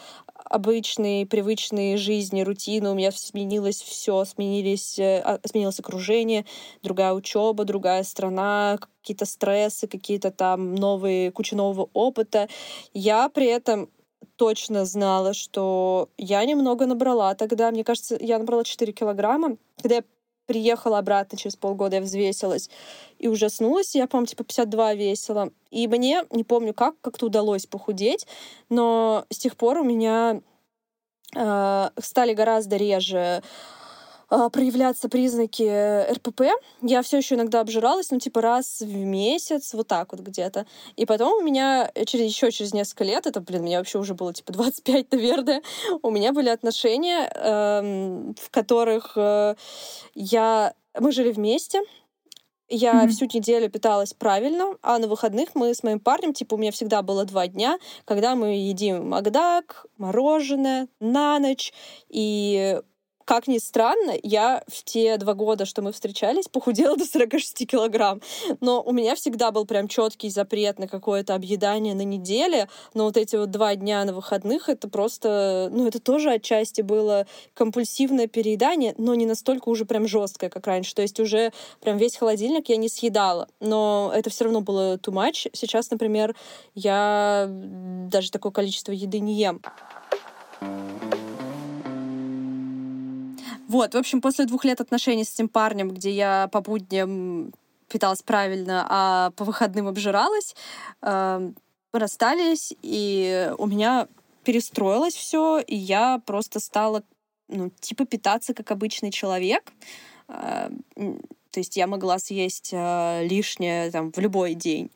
обычной, привычной жизни, рутины. У меня сменилось все, сменились, э, а, сменилось окружение, другая учеба, другая страна, какие-то стрессы, какие-то там новые, куча нового опыта. Я при этом точно знала, что я немного набрала тогда. Мне кажется, я набрала 4 килограмма. Когда я приехала обратно через полгода, я взвесилась и ужаснулась. Я, по-моему, типа 52 весила. И мне, не помню как, как-то удалось похудеть, но с тех пор у меня э, стали гораздо реже проявляться признаки РПП. Я все еще иногда обжиралась, ну, типа раз в месяц, вот так вот где-то. И потом у меня через, еще через несколько лет, это, блин, мне вообще уже было типа 25, наверное, у меня были отношения, эм, в которых э, я... Мы жили вместе, я mm-hmm. всю неделю питалась правильно, а на выходных мы с моим парнем, типа, у меня всегда было два дня, когда мы едим Макдак, мороженое на ночь, и как ни странно, я в те два года, что мы встречались, похудела до 46 килограмм. Но у меня всегда был прям четкий запрет на какое-то объедание на неделе. Но вот эти вот два дня на выходных, это просто, ну, это тоже отчасти было компульсивное переедание, но не настолько уже прям жесткое, как раньше. То есть уже прям весь холодильник я не съедала. Но это все равно было too much. Сейчас, например, я даже такое количество еды не ем. Вот, в общем, после двух лет отношений с этим парнем, где я по будням питалась правильно, а по выходным обжиралась, э, расстались, и у меня перестроилось все, и я просто стала, ну, типа питаться как обычный человек. Э, то есть я могла съесть э, лишнее там в любой день.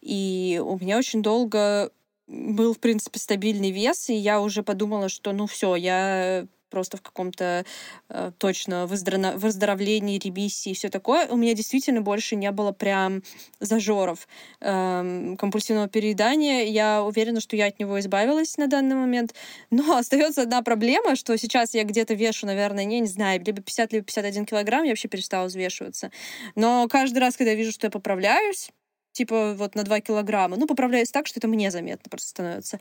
И у меня очень долго был, в принципе, стабильный вес, и я уже подумала, что ну все, я просто в каком-то э, точно выздоров... выздоровлении, ремиссии и все такое, у меня действительно больше не было прям зажоров э, компульсивного переедания. Я уверена, что я от него избавилась на данный момент. Но остается одна проблема, что сейчас я где-то вешу, наверное, не, не знаю, либо 50, либо 51 килограмм, я вообще перестала взвешиваться. Но каждый раз, когда я вижу, что я поправляюсь, типа вот на 2 килограмма, ну, поправляюсь так, что это мне заметно просто становится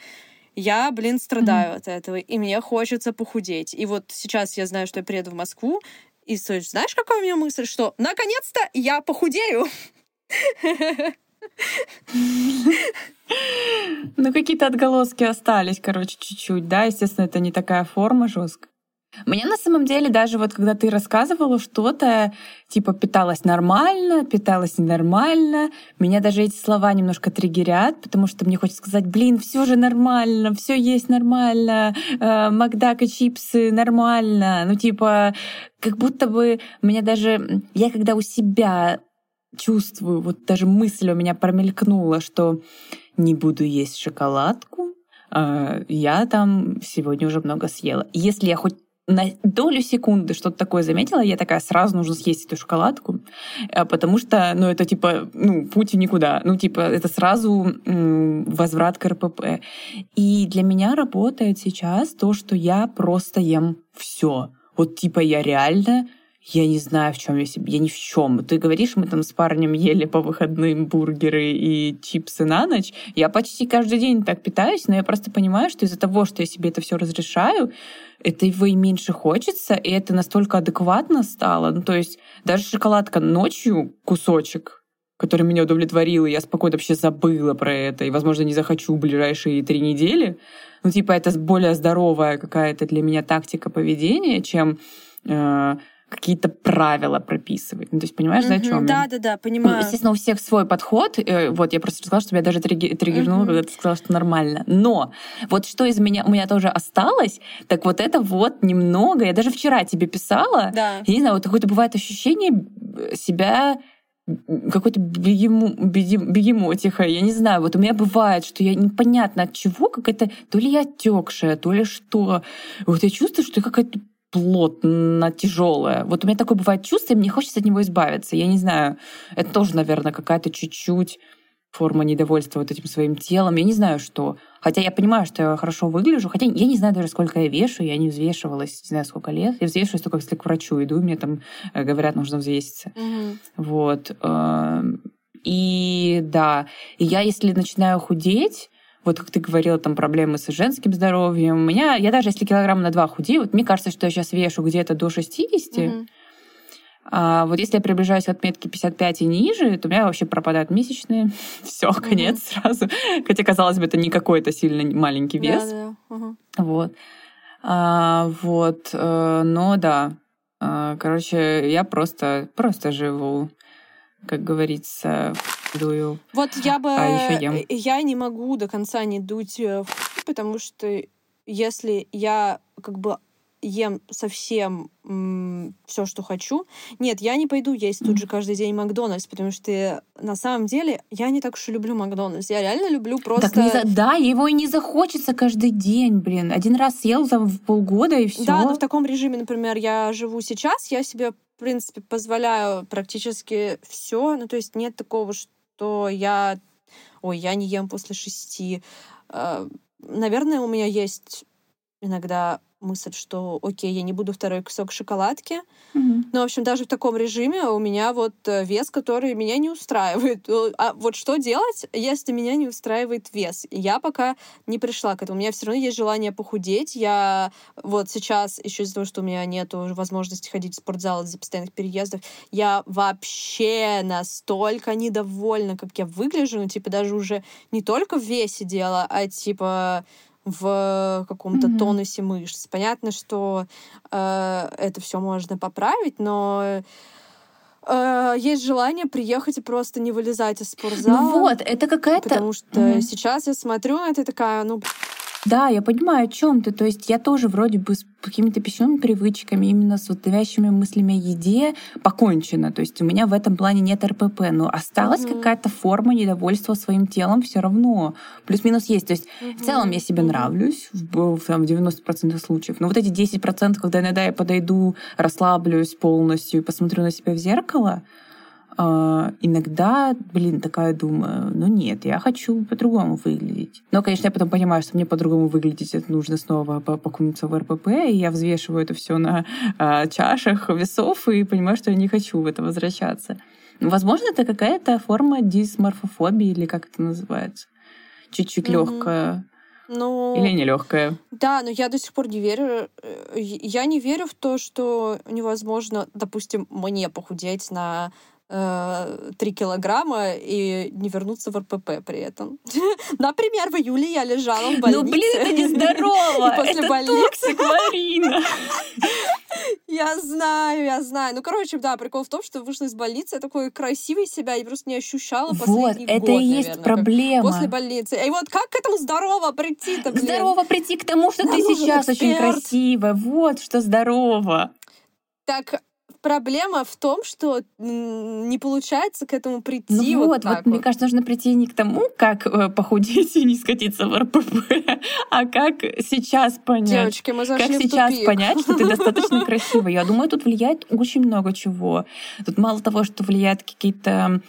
я, блин, страдаю mm-hmm. от этого, и мне хочется похудеть. И вот сейчас я знаю, что я приеду в Москву, и знаешь, какая у меня мысль, что наконец-то я похудею. Ну, какие-то отголоски остались, короче, чуть-чуть, да. Естественно, это не такая форма жесткая. Мне на самом деле даже вот когда ты рассказывала что-то, типа питалась нормально, питалась ненормально, меня даже эти слова немножко триггерят, потому что мне хочется сказать, блин, все же нормально, все есть нормально, э, Макдак и чипсы нормально. Ну типа, как будто бы меня даже... Я когда у себя чувствую, вот даже мысль у меня промелькнула, что не буду есть шоколадку, э, я там сегодня уже много съела. Если я хоть на долю секунды что-то такое заметила, я такая, сразу нужно съесть эту шоколадку, э, потому что, ну, это типа, ну, путь в никуда. Ну, типа, это сразу возврат к РПП. И для меня работает сейчас то, что я просто ем все. Вот, типа, я реально я не знаю, в чем я себе. Я ни в чем. Ты говоришь, мы там с парнем ели по выходным бургеры и чипсы на ночь. Я почти каждый день так питаюсь, но я просто понимаю, что из-за того, что я себе это все разрешаю, это его и меньше хочется, и это настолько адекватно стало. Ну, то есть даже шоколадка ночью кусочек, который меня удовлетворил, и я спокойно вообще забыла про это, и, возможно, не захочу в ближайшие три недели. Ну, типа, это более здоровая какая-то для меня тактика поведения, чем э, какие-то правила прописывать. Ну, то есть, понимаешь, mm-hmm. о чем Да, да, да, понимаю. Ну, естественно, у всех свой подход. Э, вот я просто сказала, что я даже триггер, триггернула, mm-hmm. когда ты сказала, что нормально. Но вот что из меня у меня тоже осталось, так вот это вот немного. Я даже вчера тебе писала. Да. Я не знаю, вот какое-то бывает ощущение себя какой-то бегему, бегем, бегемотиха, я не знаю, вот у меня бывает, что я непонятно от чего, какая-то то ли я отекшая, то ли что. Вот я чувствую, что я какая-то плотно тяжелое. Вот у меня такое бывает чувство, и мне хочется от него избавиться. Я не знаю, это тоже, наверное, какая-то чуть-чуть форма недовольства вот этим своим телом. Я не знаю, что. Хотя я понимаю, что я хорошо выгляжу. Хотя я не знаю даже, сколько я вешу. Я не взвешивалась, не знаю, сколько лет. Я взвешиваюсь только, если к врачу иду, мне там э, говорят, нужно взвеситься. Угу. Вот. Эм, и да, и я, если начинаю худеть, вот как ты говорила, там проблемы с женским здоровьем. У меня, я даже если килограмм на два худею, вот мне кажется, что я сейчас вешу где-то до 60. Угу. А вот если я приближаюсь к отметке 55 и ниже, то у меня вообще пропадают месячные. Все, угу. конец сразу. Хотя, казалось бы, это не какой-то сильно маленький вес. Да, да. Угу. Вот. А, вот. Э, но да. А, короче, я просто, просто живу, как говорится, дую. Вот я бы... А еще ем. Я не могу до конца не дуть э, потому что если я как бы ем совсем все, что хочу. Нет, я не пойду есть тут же каждый день Макдональдс, потому что на самом деле я не так уж и люблю Макдональдс. Я реально люблю просто... Так не за... Да, его и не захочется каждый день, блин. Один раз съел за в полгода и все. Да, но в таком режиме, например, я живу сейчас, я себе, принципе, позволяю практически все. Ну, то есть нет такого, что я... Ой, я не ем после шести. Э, наверное, у меня есть иногда мысль, что окей, я не буду второй кусок шоколадки. Mm-hmm. Но, в общем, даже в таком режиме у меня вот э, вес, который меня не устраивает. А вот что делать, если меня не устраивает вес? Я пока не пришла к этому. У меня все равно есть желание похудеть. Я вот сейчас, еще из-за того, что у меня нет возможности ходить в спортзал из-за постоянных переездов, я вообще настолько недовольна, как я выгляжу. Ну, типа, даже уже не только в весе дело, а типа в каком-то mm-hmm. тонусе мышц. Понятно, что э, это все можно поправить, но э, есть желание приехать и просто не вылезать из спортзала. Ну вот, это какая-то... Потому что mm-hmm. сейчас я смотрю на это такая, ну, да, я понимаю, о чем ты. То есть я тоже вроде бы с какими-то пищевыми привычками, именно с вот навязчивыми мыслями о еде покончено. То есть у меня в этом плане нет РПП, но осталась mm-hmm. какая-то форма недовольства своим телом все равно. Плюс-минус есть. То есть mm-hmm. в целом я себе нравлюсь в, в, там, 90% случаев. Но вот эти 10%, когда иногда я подойду, расслаблюсь полностью и посмотрю на себя в зеркало, иногда, блин, такая думаю, ну нет, я хочу по-другому выглядеть. Но, конечно, я потом понимаю, что мне по-другому выглядеть это нужно снова покунуться в РПП, и я взвешиваю это все на а, чашах весов и понимаю, что я не хочу в это возвращаться. Возможно, это какая-то форма дисморфофобии, или как это называется. Чуть-чуть mm-hmm. легкая. Ну, Или нелегкая. Да, но я до сих пор не верю. Э, я не верю в то, что невозможно, допустим, мне похудеть на э, 3 килограмма и не вернуться в РПП при этом. Например, в июле я лежала в больнице. Ну, блин, это нездорово! после это больницы. Марина! Я знаю, я знаю. Ну, короче, да, прикол в том, что вышла из больницы, я такой красивой себя и просто не ощущала Вот, последний это год, и есть наверное, проблема. После больницы. И вот как к этому здорово прийти-то, блин? Здорово прийти к тому, что Нам ты сейчас очень красивая. Вот что здорово. Так проблема в том, что не получается к этому прийти Ну вот, вот, так вот, мне кажется, нужно прийти не к тому, как э, похудеть и не скатиться в РПП, а как сейчас понять. Девочки, мы Как зашли в сейчас тупик. понять, что ты достаточно красивая? Я думаю, тут влияет очень много чего. Тут мало того, что влияет какие-то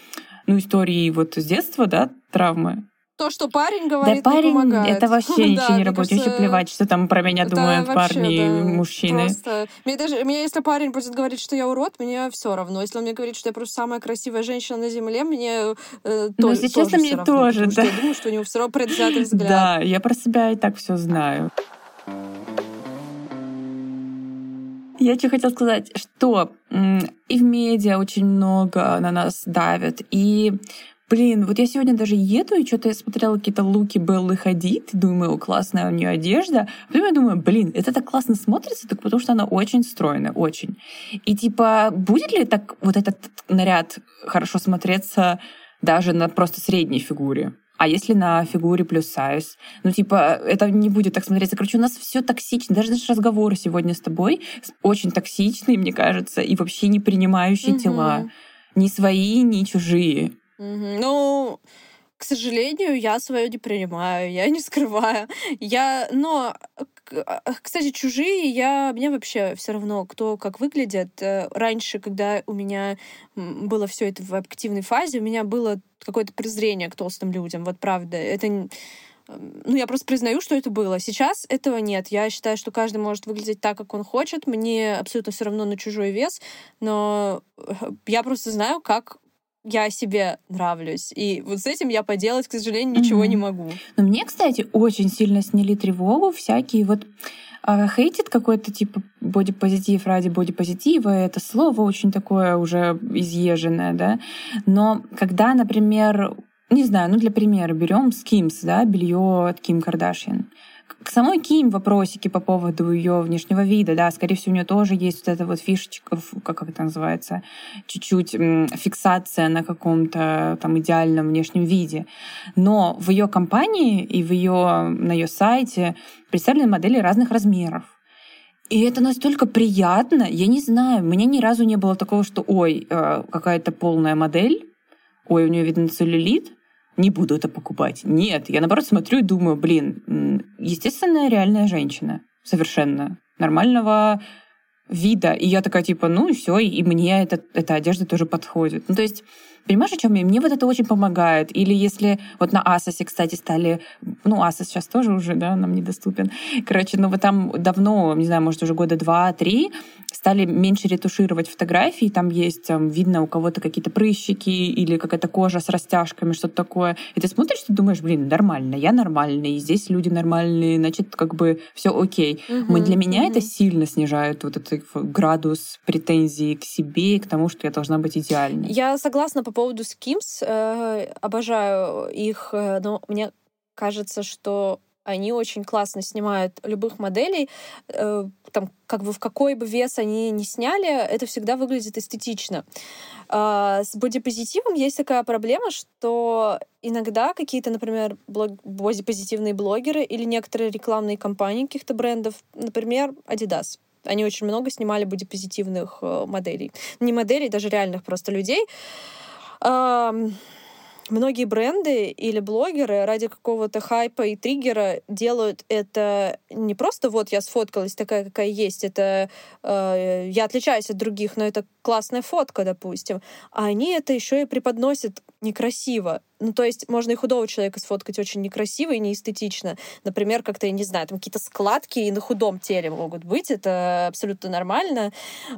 ну, истории вот с детства, да, травмы. То, что парень Да говорит, не парень, помогает. это вообще Да, ничего не мне работает. Кажется, плевать, что там про меня да, думают вообще, парни, да, мужчины. Просто... Мне даже, мне, если парень будет говорить, что я урод, мне все равно. Если он мне говорит, что я просто самая красивая женщина на земле, мне э, Ну, то- если честно, тоже мне всё равно, тоже, потому что да. я думаю, что у него все равно предвзятый взгляд. Да, я про себя и так все знаю. Я что хотела сказать, что и в медиа очень много на нас давят, и Блин, вот я сегодня даже еду, и что-то я смотрела какие-то луки Беллы Хадид, думаю, классная у нее одежда. А потом я думаю, блин, это так классно смотрится, так потому что она очень стройная, очень. И типа, будет ли так вот этот наряд хорошо смотреться даже на просто средней фигуре? А если на фигуре плюс сайз? Ну, типа, это не будет так смотреться. Короче, у нас все токсично. Даже наш разговор сегодня с тобой очень токсичный, мне кажется, и вообще не принимающие Мгм. тела. Ни свои, ни чужие. Ну, к сожалению, я свое не принимаю, я не скрываю. Я, но, к- а, кстати, чужие, я, мне вообще все равно, кто как выглядит. Э, Раньше, когда у меня было все это в активной фазе, у меня было какое-то презрение к толстым людям. Вот правда. Это ну, я просто признаю, что это было. Сейчас этого нет. Я считаю, что каждый может выглядеть так, как он хочет. Мне абсолютно все равно на чужой вес, но э, я просто знаю, как я себе нравлюсь. И вот с этим я поделать, к сожалению, ничего Мгм. не могу. Но мне, кстати, очень сильно сняли тревогу всякие вот а, хейтит какой-то типа бодипозитив ради бодипозитива. Это слово очень такое уже изъезженное, да. Но когда, например, не знаю, ну для примера берем Skims, да, белье от Ким Кардашьян. К самой Ким вопросики по поводу ее внешнего вида, да, скорее всего, у нее тоже есть вот эта вот фишечка, как это называется, чуть-чуть фиксация на каком-то там идеальном внешнем виде. Но в ее компании и в ее, на ее сайте представлены модели разных размеров. И это настолько приятно, я не знаю, у меня ни разу не было такого, что ой, э, какая-то полная модель, ой, у нее видно целлюлит, не буду это покупать. Нет, я наоборот смотрю и думаю, блин, естественная реальная женщина, совершенно нормального вида. И я такая, типа, ну и все, и мне эта, эта одежда тоже подходит. Ну, то есть, понимаешь, о чем я? Мне вот это очень помогает. Или если вот на Асосе, кстати, стали... Ну, Асос сейчас тоже уже, да, нам недоступен. Короче, ну вот там давно, не знаю, может, уже года два-три, стали меньше ретушировать фотографии, там есть, там, видно у кого-то какие-то прыщики или какая-то кожа с растяжками, что-то такое. И ты смотришь, ты думаешь, блин, нормально, я нормальный, здесь люди нормальные, значит, как бы все окей. Мы для меня это сильно снижает вот этот градус претензий к себе и к тому, что я должна быть идеальной. Я согласна по поводу Skims. э, обожаю их, э, но мне кажется, что они очень классно снимают любых моделей. Э, там, как бы в какой бы вес они ни сняли, это всегда выглядит эстетично. А, с бодипозитивом есть такая проблема, что иногда какие-то, например, блог- бодипозитивные блогеры или некоторые рекламные кампании каких-то брендов, например, Adidas, они очень много снимали бодипозитивных э, моделей. Не моделей, даже реальных просто людей. Многие бренды или блогеры ради какого-то хайпа и триггера делают это не просто вот я сфоткалась такая, какая есть, это э, я отличаюсь от других, но это классная фотка, допустим. А они это еще и преподносят некрасиво. Ну, то есть можно и худого человека сфоткать очень некрасиво и неэстетично. Например, как-то, я не знаю, там какие-то складки и на худом теле могут быть. Это абсолютно нормально.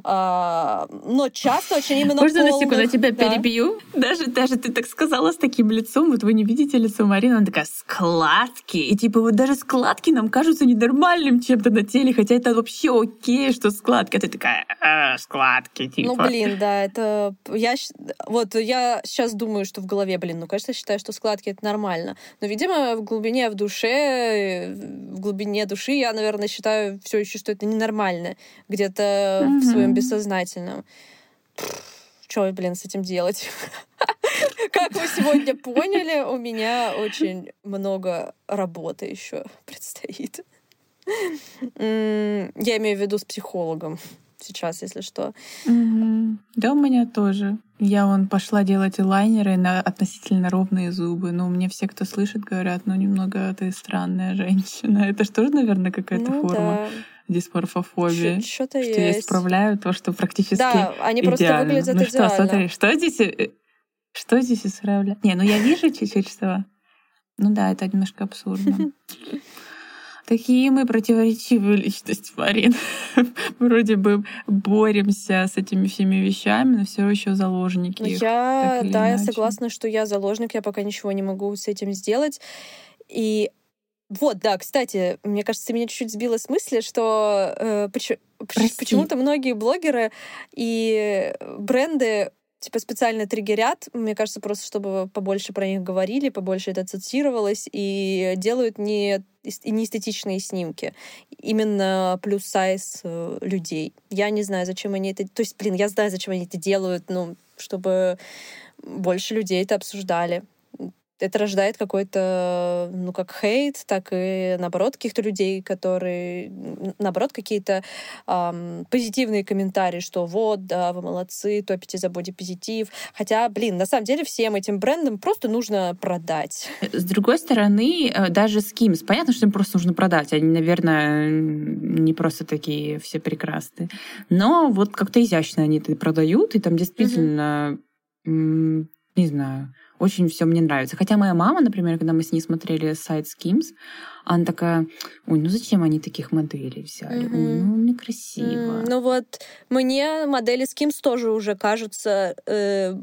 А, но часто очень именно Можно полных... на секунду я тебя да. перебью? Даже, даже ты так сказала с таким лицом, вот вы не видите лицо Марины, она такая, складки. И типа вот даже складки нам кажутся ненормальным чем-то на теле, хотя это вообще окей, что складки. А ты такая, э, складки, типа. Ну, блин, да, это... Я... Вот я сейчас думаю, что в голове, блин, ну, конечно, считаю, что складки — это нормально. Но, видимо, в глубине, в душе, в глубине души я, наверное, считаю все еще, что это ненормально. Где-то mm-hmm. в своем бессознательном. Что, блин, с этим делать? Как вы сегодня поняли, у меня очень много работы еще предстоит. Я имею в виду с психологом сейчас, если что. Да, у меня тоже. Я вон пошла делать лайнеры на относительно ровные зубы. Но мне все, кто слышит, говорят, ну немного ты странная женщина. Это же тоже, наверное, какая-то ну, форма. Да дисморфофобии. Что-то что есть. я исправляю то, что практически Да, они идеально. просто выглядят ну идеально. что, смотри, что здесь, э, что здесь исправляю? Не, ну я вижу чуть-чуть, что... Ну да, это немножко абсурдно. Такие мы противоречивые личности, Марин. Вроде бы боремся с этими всеми вещами, но все еще заложники. Ну, я, да, я согласна, что я заложник, я пока ничего не могу с этим сделать. И вот, да, кстати, мне кажется, меня чуть-чуть сбило с мысли, что э, почему-то многие блогеры и бренды типа специально триггерят, мне кажется, просто чтобы побольше про них говорили, побольше это цитировалось, и делают не, не эстетичные снимки. Именно плюс-сайз э, людей. Я не знаю, зачем они это... То есть, блин, я знаю, зачем они это делают, ну, чтобы больше людей это обсуждали это рождает какой-то, ну, как хейт, так и, наоборот, каких-то людей, которые, наоборот, какие-то эм, позитивные комментарии, что вот, да, вы молодцы, топите за бодипозитив. Хотя, блин, на самом деле всем этим брендам просто нужно продать. С другой стороны, э, даже с Кимс, понятно, что им просто нужно продать. Они, наверное, не просто такие все прекрасные. Но вот как-то изящно они это продают, и там действительно, mm-hmm. не знаю, очень все мне нравится. Хотя моя мама, например, когда мы с ней смотрели сайт Skims, она такая, ой, ну зачем они таких моделей взяли? Mm-hmm. Ой, ну некрасиво. Mm, ну вот мне модели Skims тоже уже кажутся э,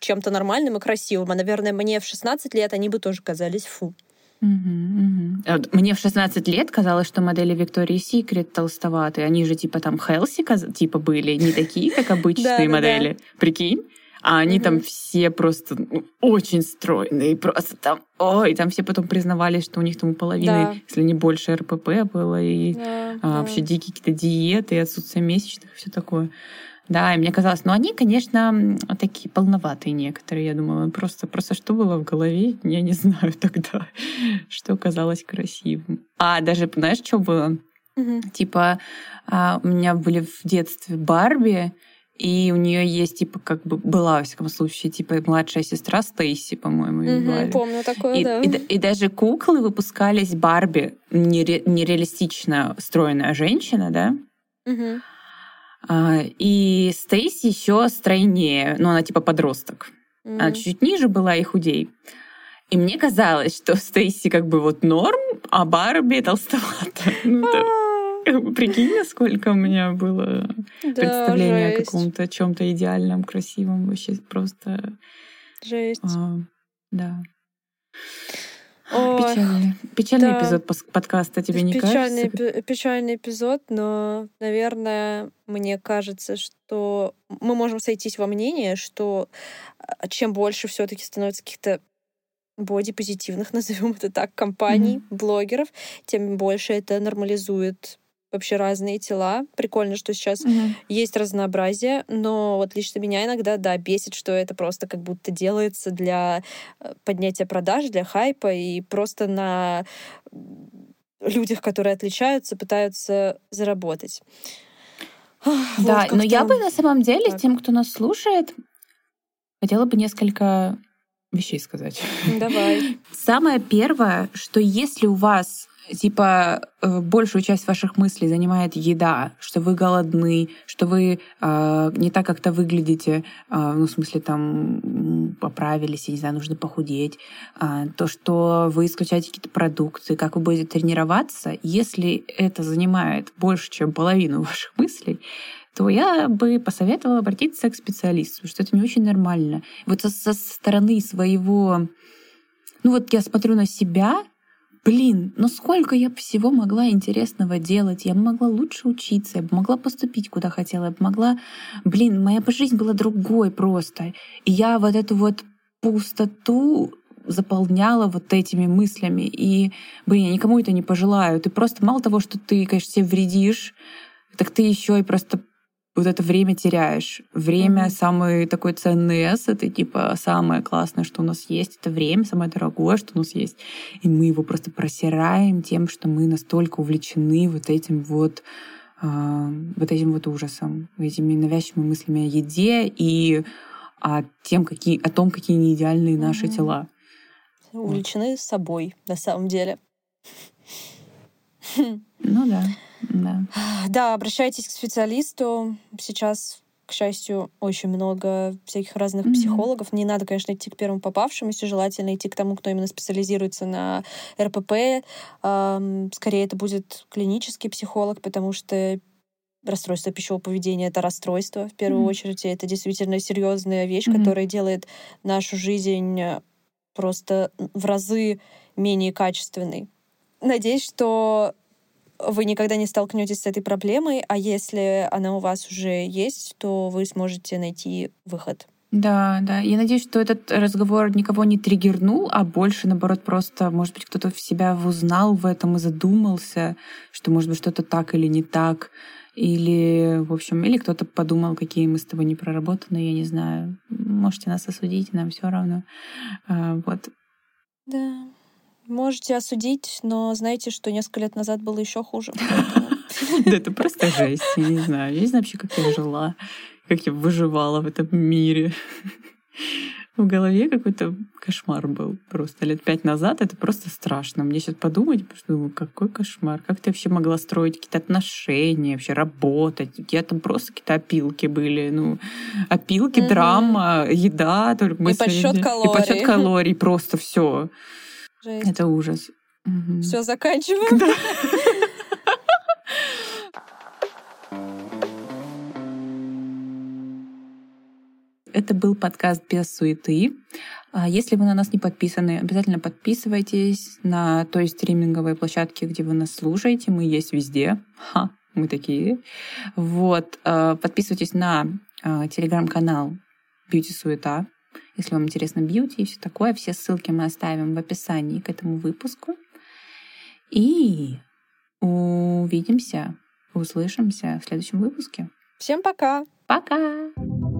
чем-то нормальным и красивым. А, наверное, мне в 16 лет они бы тоже казались фу. Мне в 16 лет казалось, что модели Виктории Секрет толстоватые. Они же типа там Хелси типа были, не такие, как обычные модели. Прикинь? А они угу. там все просто ну, очень стройные, просто там, ой, там все потом признавались, что у них там половины, да. если не больше, РПП было, и да, а, да. вообще дикие какие-то диеты, и отсутствие месячных, и все такое. Да, и мне казалось, ну они, конечно, такие полноватые некоторые, я думала, просто, просто что было в голове, я не знаю тогда, что казалось красивым. А даже, знаешь, что было? Угу. Типа, а, у меня были в детстве Барби, и у нее есть, типа, как бы была, во всяком случае, типа, младшая сестра Стейси, по-моему, угу, Помню такое, и, да. И, и, и даже куклы выпускались Барби, нере, нереалистично стройная женщина, да? Угу. А, и Стейси еще стройнее, ну, она типа подросток. Угу. Она чуть-чуть ниже была и худей. И мне казалось, что Стейси как бы вот норм, а Барби толстовата. Ну, Прикинь, насколько у меня было да, представление жесть. о каком-то чем-то идеальном, красивом, вообще просто. Жесть. А, да. Ой, печальный печальный да. эпизод подкаста, тебе не печальный, кажется? Печальный эпизод, но, наверное, мне кажется, что мы можем сойтись во мнении, что а, чем больше все таки становится каких-то боди-позитивных, назовем это так, компаний, mm-hmm. блогеров, тем больше это нормализует вообще разные тела. Прикольно, что сейчас угу. есть разнообразие, но вот лично меня иногда, да, бесит, что это просто как будто делается для э, поднятия продаж, для хайпа, и просто на людях, которые отличаются, пытаются заработать. Да, вот но я бы на самом деле так. тем, кто нас слушает, хотела бы несколько вещей сказать. Давай. Самое первое, что если у вас типа э, большую часть ваших мыслей занимает еда, что вы голодны, что вы э, не так как-то выглядите, э, ну, в смысле, там, поправились, я не знаю, нужно похудеть, а, то, что вы исключаете какие-то продукты, как вы будете тренироваться, если это занимает больше, чем половину ваших мыслей, то я бы посоветовала обратиться к специалисту, что это не очень нормально. Вот со, со стороны своего... Ну вот я смотрю на себя, блин, ну сколько я всего могла интересного делать, я бы могла лучше учиться, я бы могла поступить куда хотела, я бы могла, блин, моя бы жизнь была другой просто. И я вот эту вот пустоту заполняла вот этими мыслями. И, блин, я никому это не пожелаю. Ты просто мало того, что ты, конечно, себе вредишь, так ты еще и просто вот это время теряешь. Время mm-hmm. самый такой ценный эс, это типа самое классное, что у нас есть, это время, самое дорогое, что у нас есть. И мы его просто просираем тем, что мы настолько увлечены вот этим вот э, вот этим вот ужасом, этими навязчивыми мыслями о еде и о, тем, какие, о том, какие не идеальные наши mm-hmm. тела. Увлечены вот. собой, на самом деле. Ну да. Да. да, обращайтесь к специалисту. Сейчас к счастью, очень много всяких разных mm-hmm. психологов. Не надо, конечно, идти к первому попавшемуся, желательно идти к тому, кто именно специализируется на РПП. Скорее, это будет клинический психолог, потому что расстройство пищевого поведения это расстройство в первую mm-hmm. очередь. И это действительно серьезная вещь, mm-hmm. которая делает нашу жизнь просто в разы менее качественной. Надеюсь, что вы никогда не столкнетесь с этой проблемой, а если она у вас уже есть, то вы сможете найти выход. Да, да. Я надеюсь, что этот разговор никого не триггернул, а больше, наоборот, просто, может быть, кто-то в себя узнал в этом и задумался, что, может быть, что-то так или не так. Или, в общем, или кто-то подумал, какие мы с тобой не проработаны, я не знаю. Можете нас осудить, нам все равно. А, вот. Да. Можете осудить, но знаете, что несколько лет назад было еще хуже. Да это просто жесть, я не знаю. Я не знаю вообще, как я жила, как я выживала в этом мире. В голове какой-то кошмар был просто лет пять назад. Это просто страшно. Мне сейчас подумать, потому что думаю, какой кошмар. Как ты вообще могла строить какие-то отношения, вообще работать? У тебя там просто какие-то опилки были. Ну, опилки, драма, еда. Только мы и подсчет калорий. И подсчет калорий. Просто все. Жесть. Это ужас. Угу. Все, заканчиваем. Да. Это был подкаст «Без суеты». А если вы на нас не подписаны, обязательно подписывайтесь на той стриминговой площадке, где вы нас слушаете. Мы есть везде. Ха, мы такие. Вот. А, подписывайтесь на а, телеграм-канал «Бьюти Суета». Если вам интересно бьюти и все такое, все ссылки мы оставим в описании к этому выпуску. И увидимся, услышимся в следующем выпуске. Всем пока! Пока!